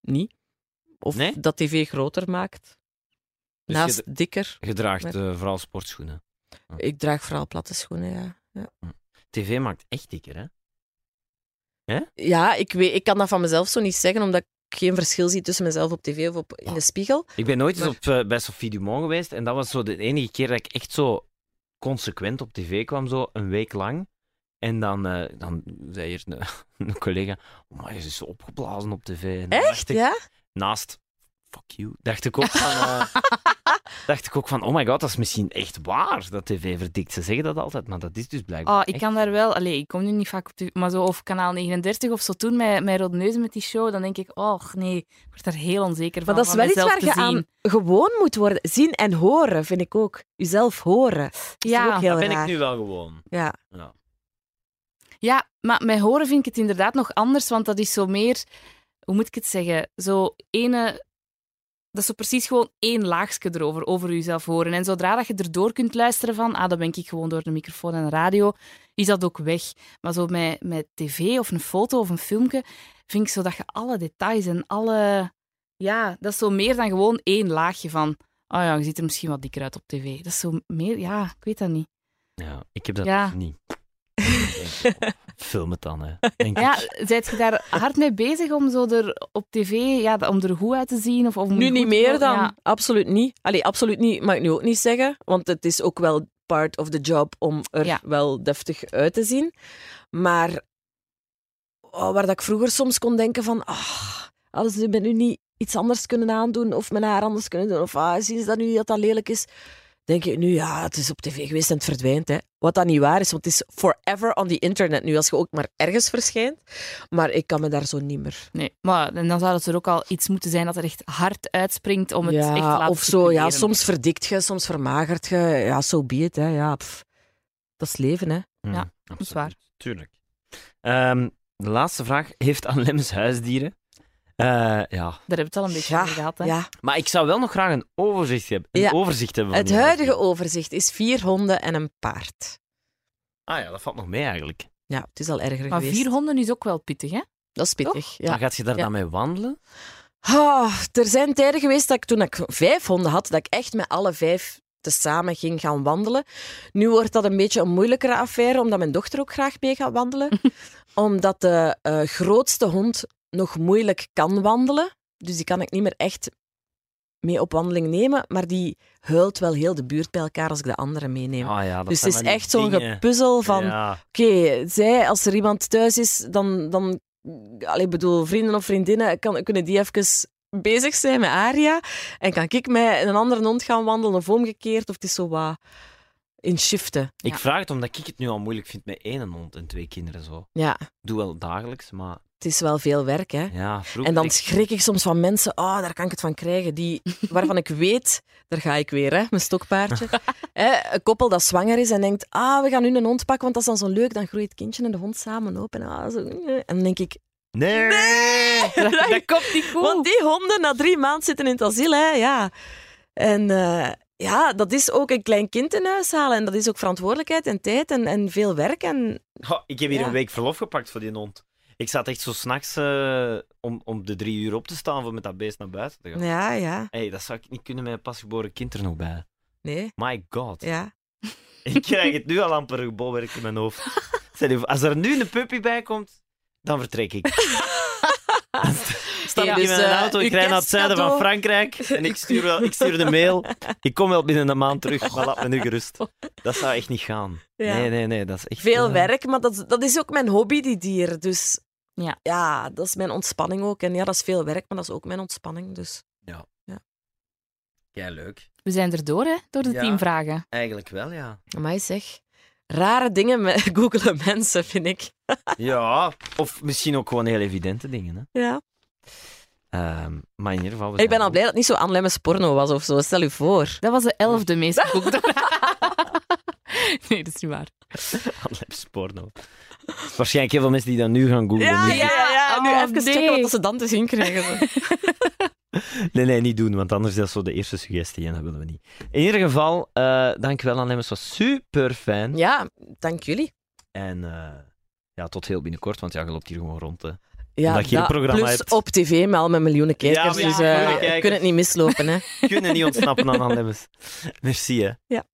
niet. Of Nee? dat tv groter maakt. Dus Naast je, dikker. je draagt Maar- eh, vooral sportschoenen. Ik draag vooral platte schoenen, ja. ja. TV maakt echt dikker, hè? Ja, ik, weet, ik kan dat van mezelf zo niet zeggen, omdat ik geen verschil zie tussen mezelf op tv of op, in de spiegel. Ik ben nooit eens op, eh, bij Sophie Dumont geweest en dat was zo de enige keer dat ik echt zo consequent op tv kwam, zo een week lang. En dan, eh, dan zei hier een, een collega, oh, maar je is zo opgeblazen op tv. En Echt, ik, ja? Naast, fuck you, dacht ik ook van, eh, dacht ik ook van, oh my god, dat is misschien echt waar, dat tv verdikt. Ze zeggen dat altijd, maar dat is dus blijkbaar Oh, ik echt. kan daar wel... Allee, ik kom nu niet vaak op de... Maar zo of kanaal 39 of zo toen met, met Rode Neuzen met die show, dan denk ik, oh nee, ik word daar heel onzeker van. Maar dat is wel iets waar je aan gewoon moet worden. Zien en horen, vind ik ook. Jezelf horen. Is Ja, ook heel Dat ben raar. ik nu wel gewoon. Ja. Ja. Ja, maar met horen vind ik het inderdaad nog anders, want dat is zo meer... Hoe moet ik het zeggen? Zo ene... Dat is zo precies gewoon één laagje erover, over jezelf horen. En zodra dat je erdoor kunt luisteren van, ah, dat ben ik gewoon door de microfoon en de radio, is dat ook weg. Maar zo met, met tv of een foto of een filmpje, vind ik zo dat je alle details en alle... Ja, dat is zo meer dan gewoon één laagje van, oh ja, je ziet er misschien wat dikker uit op tv. Dat is zo meer... Ja, ik weet dat niet. ja, ik heb dat Ja. niet. Film het dan, hè. Denk Ja, ik. zijt je daar hard mee bezig om zo er op tv, ja, om er goed uit te zien? Of, Nu niet meer dan. Ja. Absoluut niet. Allee, absoluut niet, mag ik nu ook niet zeggen. Want het is ook wel part of the job om er Ja. wel deftig uit te zien. Maar oh, waar dat ik vroeger soms kon denken van... ah, hadden ze me nu niet iets anders kunnen aandoen of mijn haar anders kunnen doen? Of ah, zien ze dat nu niet dat dat lelijk is? Denk ik nu, ja, het is op tv geweest en het verdwijnt. Hè. Wat dat niet waar is, want het is forever on the internet nu, als je ook maar ergens verschijnt. Maar ik kan me daar zo niet meer Nee, maar en dan zou het er ook al iets moeten zijn dat er echt hard uitspringt om het echt te laten of zo, ja, soms verdikt je, soms vermagert je. Ja, zo be it, hè. Ja, pff. Dat is leven, hè. Mm, Ja, dat is waar. absoluut. Tuurlijk. Ehm, de laatste vraag. Heeft Anne Lemmens huisdieren? Eh, ja. Daar hebben we het al een beetje Ja, over gehad. Hè? ja. Maar ik zou wel nog graag een overzicht hebben. Een Ja. overzicht hebben van Het huidige overzicht is vier honden en een paard. Ah ja, dat valt nog mee eigenlijk. Ja, het is al erger Maar geweest. vier honden is ook wel pittig, hè? Dat is pittig, Dan ja. gaat je daar Ja. dan mee wandelen? Ah, er zijn tijden geweest dat ik toen ik vijf honden had, dat ik echt met alle vijf tezamen ging gaan wandelen. Nu wordt dat een beetje een moeilijkere affaire, omdat mijn dochter ook graag mee gaat wandelen. omdat de eh, grootste hond nog moeilijk kan wandelen. Dus die kan ik niet meer echt mee op wandeling nemen. Maar die huilt wel heel de buurt bij elkaar als ik de andere meeneem. Ah ja, dus het is echt zo'n gepuzzel van... Ja. Oké, zij, als er iemand thuis is, dan... dan allee, ik bedoel, vrienden of vriendinnen, kan, kunnen die even bezig zijn met Aria. En kan ik met een andere hond gaan wandelen of omgekeerd. Of het is zo wat... in shiften. Ik Ja. vraag het omdat ik het nu al moeilijk vind met één hond en twee kinderen zo. Ja, Ik doe wel dagelijks, maar het is wel veel werk, hè. ja, vroeger... En dan ik- schrik ik soms van mensen, oh, daar kan ik het van krijgen, die, waarvan ik weet, daar ga ik weer, hè, mijn stokpaardje. Hè, een koppel dat zwanger is en denkt, ah, we gaan nu een hond pakken, want dat is dan zo leuk, dan groeit het kindje en de hond samen op. En, ah, zo, en dan denk ik, Nee! Dat, dat komt niet goed. want die honden na drie maanden zitten in het asiel, hè, ja. En eh, ja, dat is ook een klein kind in huis halen en dat is ook verantwoordelijkheid en tijd en, en veel werk. En ik heb hier Ja. een week verlof gepakt voor die hond. Ik zat echt zo s'nachts eh om, om de drie uur op te staan voor met dat beest naar buiten te gaan. ja, ja, Hey, dat zou ik niet kunnen met een pasgeboren kind er nog bij. nee, My god. ja. Ik krijg het nu al amper gebolwerk in mijn hoofd. Als er nu een puppy bij komt, dan vertrek ik. Stap ik in dus, mijn eh, auto, ik uw rijd naar het zuiden van. Frankrijk en ik stuur, wel, ik stuur de mail. Ik kom wel binnen een maand terug, maar laat me nu gerust. Dat zou echt niet gaan. Ja. Nee, nee, nee, dat is echt... Veel eh, werk, maar dat, dat is ook mijn hobby, die dier. Dus Ja. ja, dat is mijn ontspanning ook. En ja, dat is veel werk, maar dat is ook mijn ontspanning. Dus Ja, leuk. We zijn er door, hè, door de Ja. tien vragen. Eigenlijk wel, ja. mij zeg, rare dingen met googelen mensen, vind ik. Ja, of misschien ook gewoon heel evidente dingen. Hè. Ja. Ehm, maar in ieder geval... Ik ben al blij dat het niet zo Anne Lemmens porno was of zo. Stel u voor. Dat was de elfde meest gegoogelde Nee, dat is niet waar. Allerlei porno. Waarschijnlijk heel veel mensen die dat nu gaan googlen. Ja, ja, ja. Nu Oh, even nee. checken wat ze dan te zien krijgen. Nee, nee, niet doen, want anders is dat zo de eerste suggestie en dat willen we niet. In ieder geval, eh dankjewel aan Lemmens, was super fijn. Ja, dank jullie. En eh, ja, tot heel binnenkort, want ja, je loopt hier gewoon rond. Hè. Ja, Omdat je een dat- programma plus hebt. op tv met al mijn miljoenen kijkers. Ja, dus ja, eh we kijkers. kunnen het niet mislopen. Hè. Kunnen niet ontsnappen aan Anne Lemmens. Merci, hè. Ja.